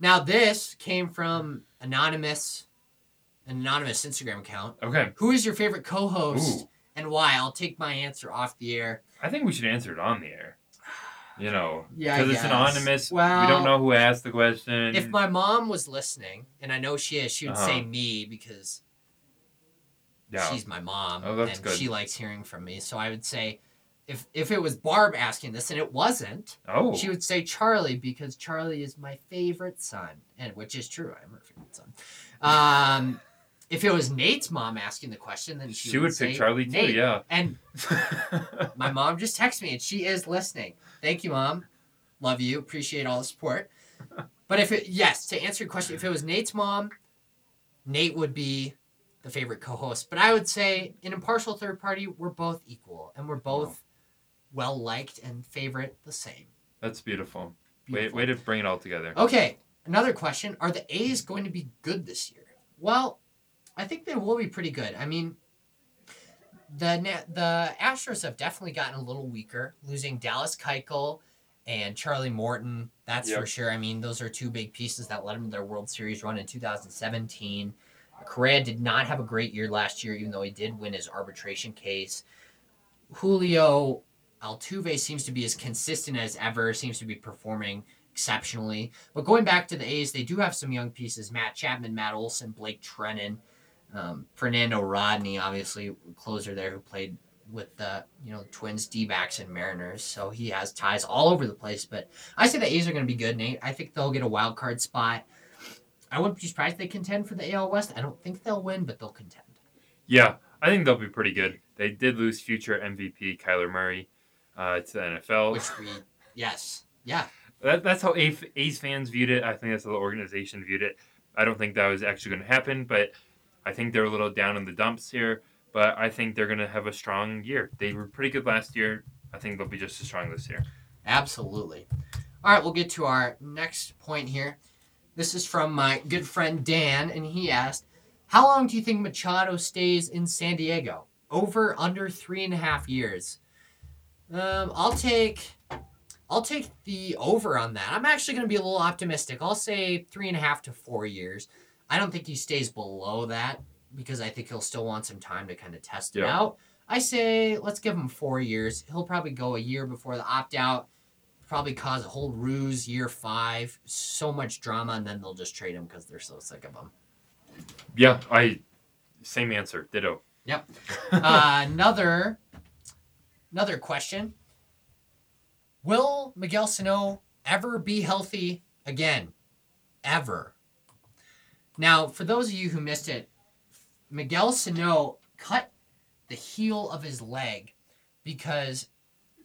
Now, this came from anonymous, an anonymous Instagram account. okay, Who is your favorite co-host Ooh. and why? I'll take my answer off the air. I think we should answer it on the air. You know, Yeah, I because it's guess. anonymous. we don't know who asked the question. If my mom was listening, and I know she is, she would say Uh-huh. me because yeah, she's my mom Oh, that's and good. she likes hearing from me. So I would say if if it was Barb asking this and it wasn't, oh, she would say Charlie because Charlie is my favorite son, and which is true. I'm her favorite son. Um, if it was Nate's mom asking the question, then she, she would say pick Charlie too. Nate. Yeah. And My mom just texted me and she is listening. Thank you, mom. Love you. Appreciate all the support. But if it yes, to answer your question, if it was Nate's mom, Nate would be the favorite co-host. But I would say in impartial third party, we're both equal and we're both well liked and favorite the same. That's beautiful. Beautiful. Way, way to bring it all together. Okay, another question: Are the A's going to be good this year? Well, I think they will be pretty good. I mean, the the Astros have definitely gotten a little weaker, losing Dallas Keuchel and Charlie Morton. That's for sure. I mean, those are two big pieces that led them to their World Series run in 2017. Correa did not have a great year last year, even though he did win his arbitration case. Julio Altuve seems to be as consistent as ever, seems to be performing exceptionally. But going back to the A's, they do have some young pieces Matt Chapman, Matt Olson, Blake Treinen, um, Fernando Rodney, obviously, closer there who played with the you know Twins, D backs, and Mariners. So he has ties all over the place. But I say the A's are going to be good, Nate. I think they'll get a wild card spot. I wouldn't be surprised if they contend for the AL West. I don't think they'll win, but they'll contend. Yeah, I think they'll be pretty good. They did lose future MVP Kyler Murray uh, to the NFL. Which we, yes, yeah, That, that's how A- A's fans viewed it. I think that's how the organization viewed it. I don't think that was actually going to happen, but I think they're a little down in the dumps here. But I think they're going to have a strong year. They were pretty good last year. I think they'll be just as strong this year. Absolutely. All right, we'll get to our next point here. This is from my good friend Dan, and he asked, How long do you think Machado stays in San Diego? Over, under three and a half years. Um, I'll take I'll take the over on that. I'm actually gonna be a little optimistic. I'll say three and a half to four years. I don't think he stays below that because I think he'll still want some time to kind of test it out. I say let's give him four years. He'll probably go a year before the opt out. Probably cause a whole ruse year five. So much drama, and then they'll just trade him because they're so sick of him. Yeah, I same answer. Ditto. uh, another another question. Will Miguel Sano ever be healthy again? Ever. Now, for those of you who missed it, Miguel Sano cut the heel of his leg because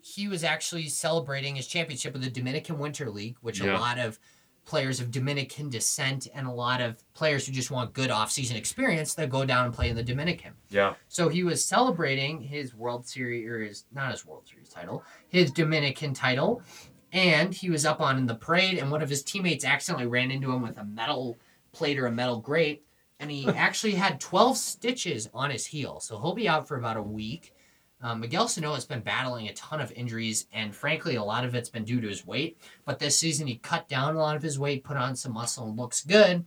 he was actually celebrating his championship with the Dominican Winter League, which a lot of players of Dominican descent and a lot of players who just want good off-season experience that go down and play in the Dominican. yeah, So he was celebrating his World Series or his not his World Series title, his Dominican title, and he was up on in the parade, and one of his teammates accidentally ran into him with a metal plate or a metal grate, and he actually had 12 stitches on his heel. So he'll be out for about a week. Um, Miguel Sano has been battling a ton of injuries, and frankly, a lot of it's been due to his weight. But this season, he cut down a lot of his weight, put on some muscle, and looks good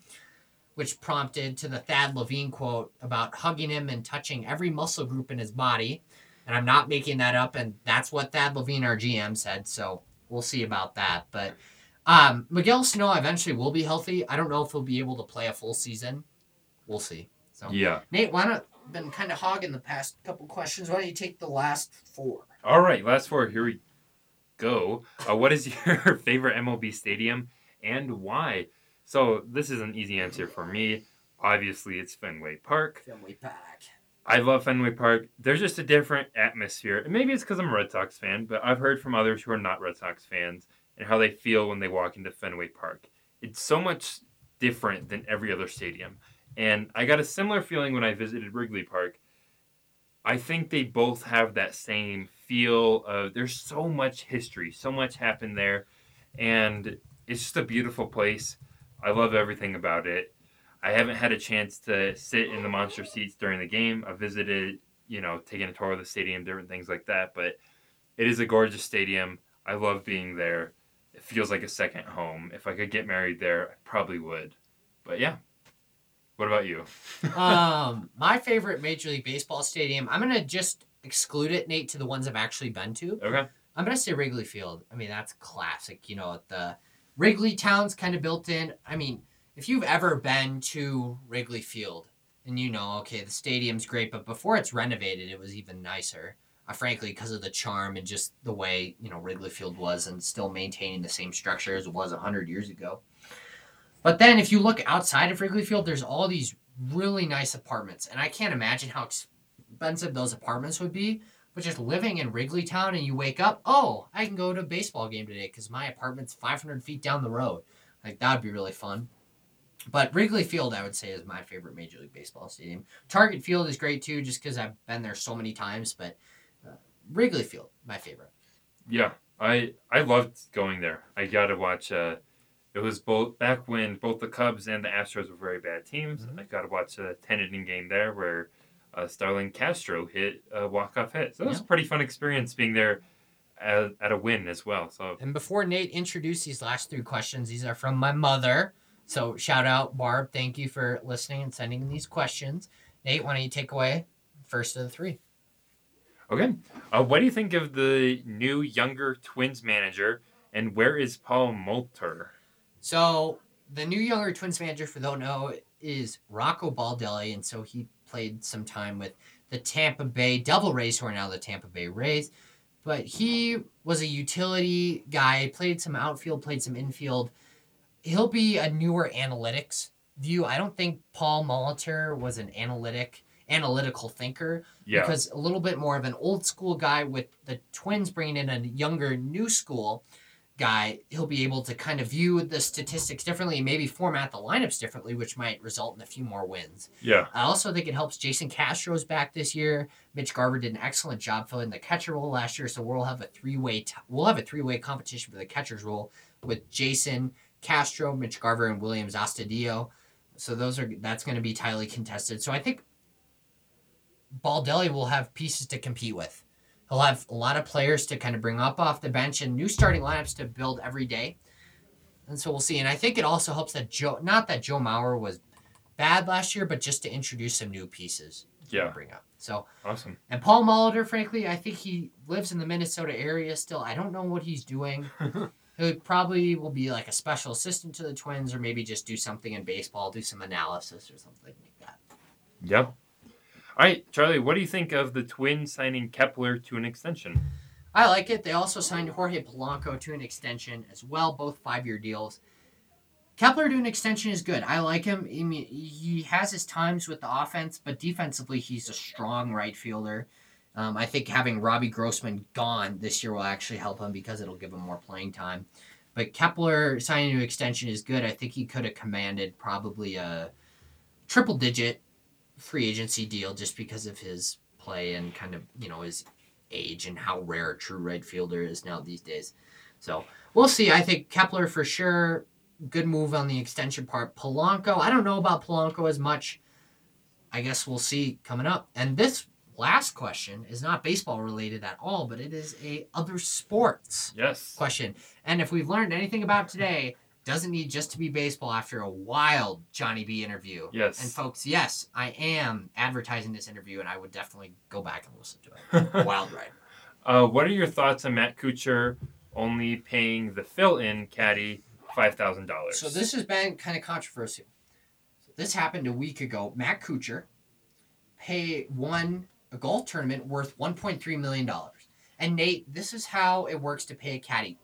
which prompted to the Thad Levine quote about hugging him and touching every muscle group in his body. And I'm not making that up, and that's what Thad Levine, our GM, said. So we'll see about that. But um, Miguel Sano eventually will be healthy. I don't know if he'll be able to play a full season. We'll see. So yeah. Nate, why not? Been kind of hogging the past couple questions. Why don't you take the last four? All right, last four. Here we go. Uh, what is your favorite MLB stadium and why? So this is an easy answer for me. Obviously, it's Fenway Park. Fenway Park. I love Fenway Park. There's just a different atmosphere. And maybe it's because I'm a Red Sox fan, but I've heard from others who are not Red Sox fans and how they feel when they walk into Fenway Park. It's so much different than every other stadium. And I got a similar feeling when I visited Wrigley Park. I think they both have that same feel of there's so much history, so much happened there, and it's just a beautiful place. I love everything about it. I haven't had a chance to sit in the monster seats during the game. I visited, you know, taking a tour of the stadium, different things like that. But it is a gorgeous stadium. I love being there. It feels like a second home. If I could get married there, I probably would. But yeah. What about you? um, my favorite Major League Baseball stadium. I'm gonna just exclude it, Nate, to the ones I've actually been to. Okay. I'm gonna say Wrigley Field. I mean, that's classic. You know, the Wrigley Town's kind of built in. I mean, if you've ever been to Wrigley Field and you know, okay, the stadium's great, but before it's renovated, it was even nicer. Uh, frankly, because of the charm and just the way you know Wrigley Field was, and still maintaining the same structure as it was hundred years ago. But then, if you look outside of Wrigley Field, there's all these really nice apartments, and I can't imagine how expensive those apartments would be. But just living in Wrigley Town and you wake up, oh, I can go to a baseball game today because my apartment's 500 feet down the road. Like that would be really fun. But Wrigley Field, I would say, is my favorite Major League Baseball stadium. Target Field is great too, just because I've been there so many times. But uh, Wrigley Field, my favorite. Yeah, I I loved going there. I got to watch. Uh, it was both back when both the Cubs and the Astros were very bad teams. Mhm. I got to watch a ten inning game there where uh, Starlin Castro hit a walk off hit. So it was a pretty fun experience being there at, at a win as well. So And before Nate introduced these last three questions, these are from my mother. So shout out Barb. Thank you for listening and sending these questions. Nate, why don't you take away first of the three? okay, uh, what do you think of the new younger Twins manager? And where is Paul Molitor? So the new younger Twins manager, for those know, is Rocco Baldelli, and so he played some time with the Tampa Bay Devil Rays, who are now the Tampa Bay Rays. But he was a utility guy, played some outfield, played some infield. He'll be a newer analytics view. I don't think Paul Molitor was an analytic analytical thinker Yeah, because a little bit more of an old school guy with the Twins bringing in a younger new school guy, he'll be able to kind of view the statistics differently, and maybe format the lineups differently, which might result in a few more wins. yeah, I also think it helps Jason Castro's back this year. Mitch Garver did an excellent job filling the catcher role last year, so we'll have a three way t- we'll have a three way competition for the catcher's role with Jason Castro, Mitch Garver, and Willians Astudillo. So those are that's going to be tightly contested. So I think Baldelli will have pieces to compete with. He'll have a lot of players to kind of bring up off the bench and new starting lineups to build every day. And so we'll see. And I think it also helps that Joe, not that Joe Mauer was bad last year, but just to introduce some new pieces. to Yeah. Bring up. So, awesome. and Paul Molitor, frankly, I think he lives in the Minnesota area still. I don't know what he's doing. He probably will be like a special assistant to the Twins, or maybe just do something in baseball, do some analysis or something like that. Yep. All right, Charlie, what do you think of the Twins signing Kepler to an extension? I like it. They also signed Jorge Polanco to an extension as well, both five year deals. Kepler to an extension is good. I like him. I mean, he has his times with the offense, but defensively, he's a strong right fielder. Um, I think having Robbie Grossman gone this year will actually help him because it'll give him more playing time. But Kepler signing to extension is good. I think he could have commanded probably a triple digit free agency deal just because of his play and kind of, you know, his age and how rare a true right fielder is now these days. So we'll see. I think Kepler for sure. Good move on the extension part. Polanco, I don't know about Polanco as much. I guess we'll see coming up. And this last question is not baseball related at all, but it is a other sports Yes. question. And if we've learned anything about today, doesn't need just to be baseball after a wild Johnny B interview. Yes. And folks, yes, I am advertising this interview, and I would definitely go back and listen to it. Wild ride. uh, what are your thoughts on Matt Kuchar only paying the fill-in caddy five thousand dollars? So this has been kind of controversial. So this happened a week ago. Matt Kuchar pay won a golf tournament worth 1.3 million dollars. And Nate, this is how it works to pay a caddy.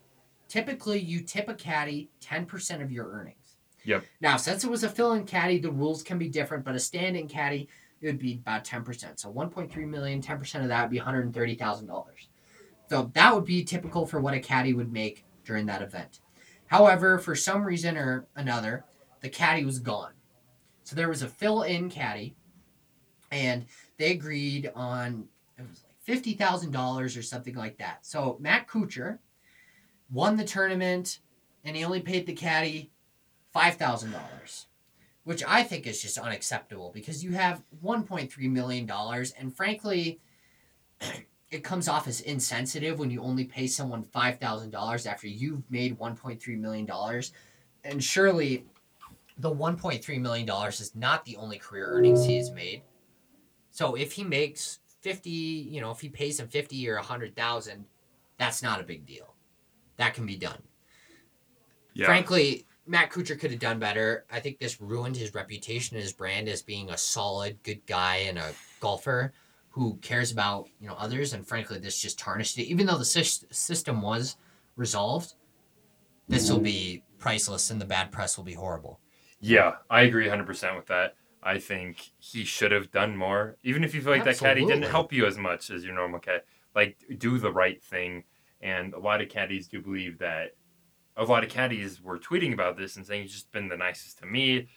Typically, you tip a caddy 10% of your earnings. Yep. Now, since it was a fill-in caddy, the rules can be different, but a stand-in caddy it would be about 10%. So 1.3 million, 10% of that would be $130,000. So that would be typical for what a caddy would make during that event. However, for some reason or another, the caddy was gone. So there was a fill in caddy, and they agreed on it was like fifty thousand dollars or something like that. So Matt Kuchar won the tournament, and he only paid the caddy five thousand dollars, which I think is just unacceptable because you have one point three million dollars, and frankly. It comes off as insensitive when you only pay someone five thousand dollars after you've made one point three million dollars, and surely the $1.3 million is not the only career earnings he has made. So if he makes 50, you know, if he pays him 50 or 100,000, that's not a big deal. That can be done. yeah. Frankly, Matt Kuchar could have done better. I think this ruined his reputation and his brand as being a solid, good guy and a golfer who cares about, you know, others and frankly this just tarnished it. Even though the sys- system was resolved, this will be priceless and the bad press will be horrible. Yeah, I agree 100% with that. I think he should have done more. Even if you feel like that caddy didn't help you as much as your normal caddy. Like, do the right thing. And a lot of caddies do believe that a lot of caddies were tweeting about this and saying he's just been the nicest to me,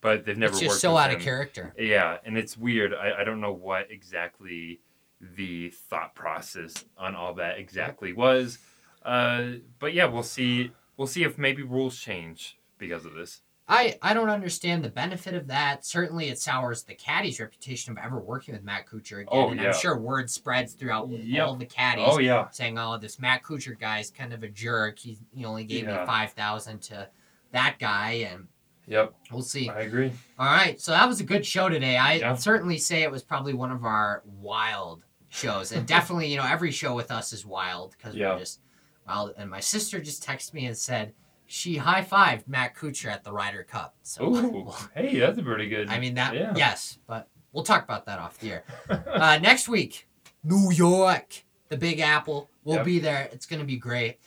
but they've never it's worked just so out him. of character. Yeah, and it's weird. I, I don't know what exactly the thought process on all that exactly was. Uh, but yeah, we'll see. We'll see if maybe rules change because of this. I, I don't understand the benefit of that. Certainly, it sours the caddy's reputation of ever working with Matt Kuchar again. Oh, and yeah. I'm sure word spreads throughout Yep. all the caddies Oh yeah, saying, "Oh, this Matt Kuchar guy's kind of a jerk. He, he only gave Yeah. me five thousand to that guy, and yep, we'll see." I agree. All right, so that was a good show today. I Yeah. certainly say it was probably one of our wild shows, and definitely, you know, every show with us is wild because Yeah. we're just wild. And my sister just texted me and said she high fived Matt Kuchar at the Ryder Cup. So, Ooh, hey, that's a pretty good. I mean that, Yeah. yes, but we'll talk about that off the air. Uh, next week, New York, the Big Apple. We'll Yep. be there. It's going to be great.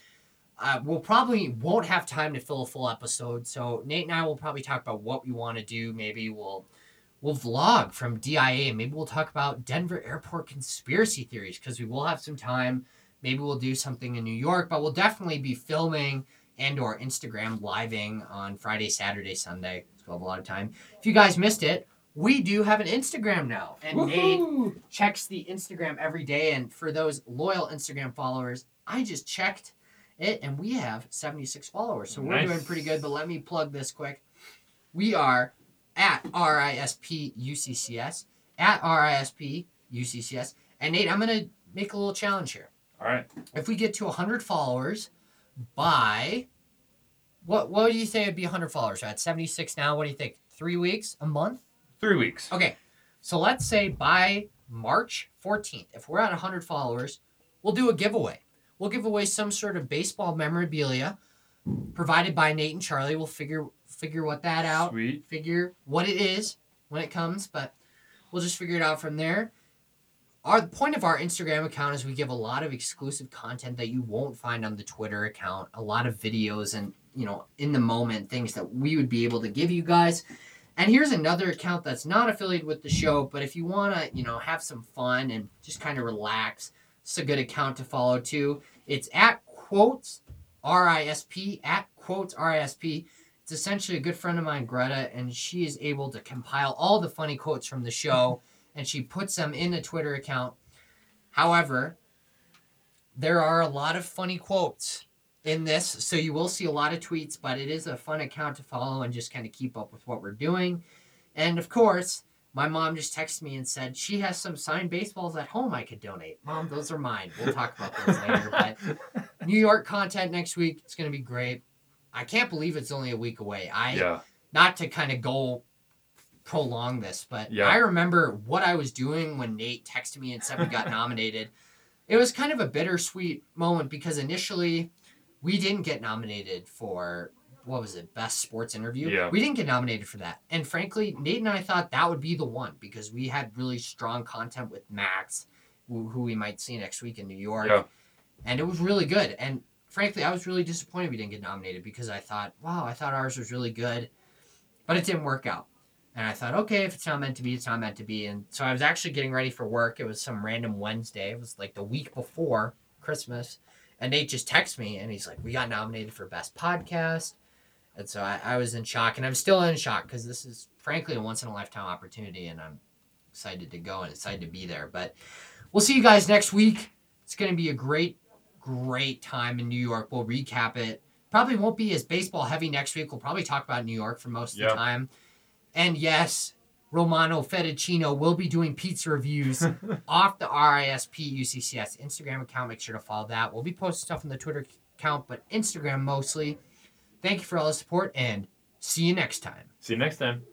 Uh, we'll probably won't have time to fill a full episode, so Nate and I will probably talk about what we want to do. Maybe we'll we'll vlog from DIA. Maybe we'll talk about Denver Airport conspiracy theories because we will have some time. Maybe we'll do something in New York, but we'll definitely be filming and or Instagram living on Friday, Saturday, Sunday. So we'll have a lot of time. If you guys missed it, we do have an Instagram now, and Nate checks the Instagram every day. And for those loyal Instagram followers, I just checked it and we have 76 followers. So we're doing pretty good. But let me plug this quick. We are at RISP UCCS, at RISP UCCS. And Nate, I'm going to make a little challenge here. All right, If we get to 100 followers by, what, what do you say would be 100 followers? We're at 76 now. What do you think? Three weeks? A month? three weeks. Okay, so let's say by March 14th, if we're at 100 followers, we'll do a giveaway. We'll give away some sort of baseball memorabilia provided by Nate and Charlie. We'll figure figure what that out, Sweet. figure what it is when it comes, but we'll just figure it out from there. Our point of our Instagram account is we give a lot of exclusive content that you won't find on the Twitter account. A lot of videos and you know in the moment things that we would be able to give you guys. And here's another account that's not affiliated with the show, but if you want to, you know, have some fun and just kind of relax, it's a good account to follow too. It's at quotes RISP at quotes RISP. It's essentially a good friend of mine, Greta, and she is able to compile all the funny quotes from the show and she puts them in a Twitter account. However, there are a lot of funny quotes in this, so you will see a lot of tweets, but it is a fun account to follow and just kind of keep up with what we're doing. And of course, my mom just texted me and said she has some signed baseballs at home I could donate. Mom, those are mine. We'll talk about those later. But New York content next week. It's going to be great. I can't believe it's only a week away. I yeah, not to kind of go prolong this, but Yeah. I remember what I was doing when Nate texted me and said we got nominated. It was kind of a bittersweet moment because initially we didn't get nominated for what was it, best sports interview? Yeah. We didn't get nominated for that. And frankly, Nate and I thought that would be the one because we had really strong content with Max, who, who we might see next week in New York. Yeah. And it was really good. And frankly, I was really disappointed we didn't get nominated because I thought, wow, I thought ours was really good. But it didn't work out. And I thought, okay, if it's not meant to be, it's not meant to be. And so I was actually getting ready for work. It was some random Wednesday. It was like the week before Christmas. And Nate just texted me and he's like, we got nominated for Best Podcast. And so I, I was in shock. And I'm still in shock because this is, frankly, a once in a lifetime opportunity. And I'm excited to go and excited to be there. But we'll see you guys next week. It's going to be a great, great time in New York. We'll recap it. Probably won't be as baseball heavy next week. We'll probably talk about New York for most of Yeah. the time. And yes, Romano Fettuccino will be doing pizza reviews off the RISP UCCS Instagram account. Make sure to follow that. We'll be posting stuff on the Twitter account, but Instagram mostly. Thank you for all the support and see you next time. See you next time.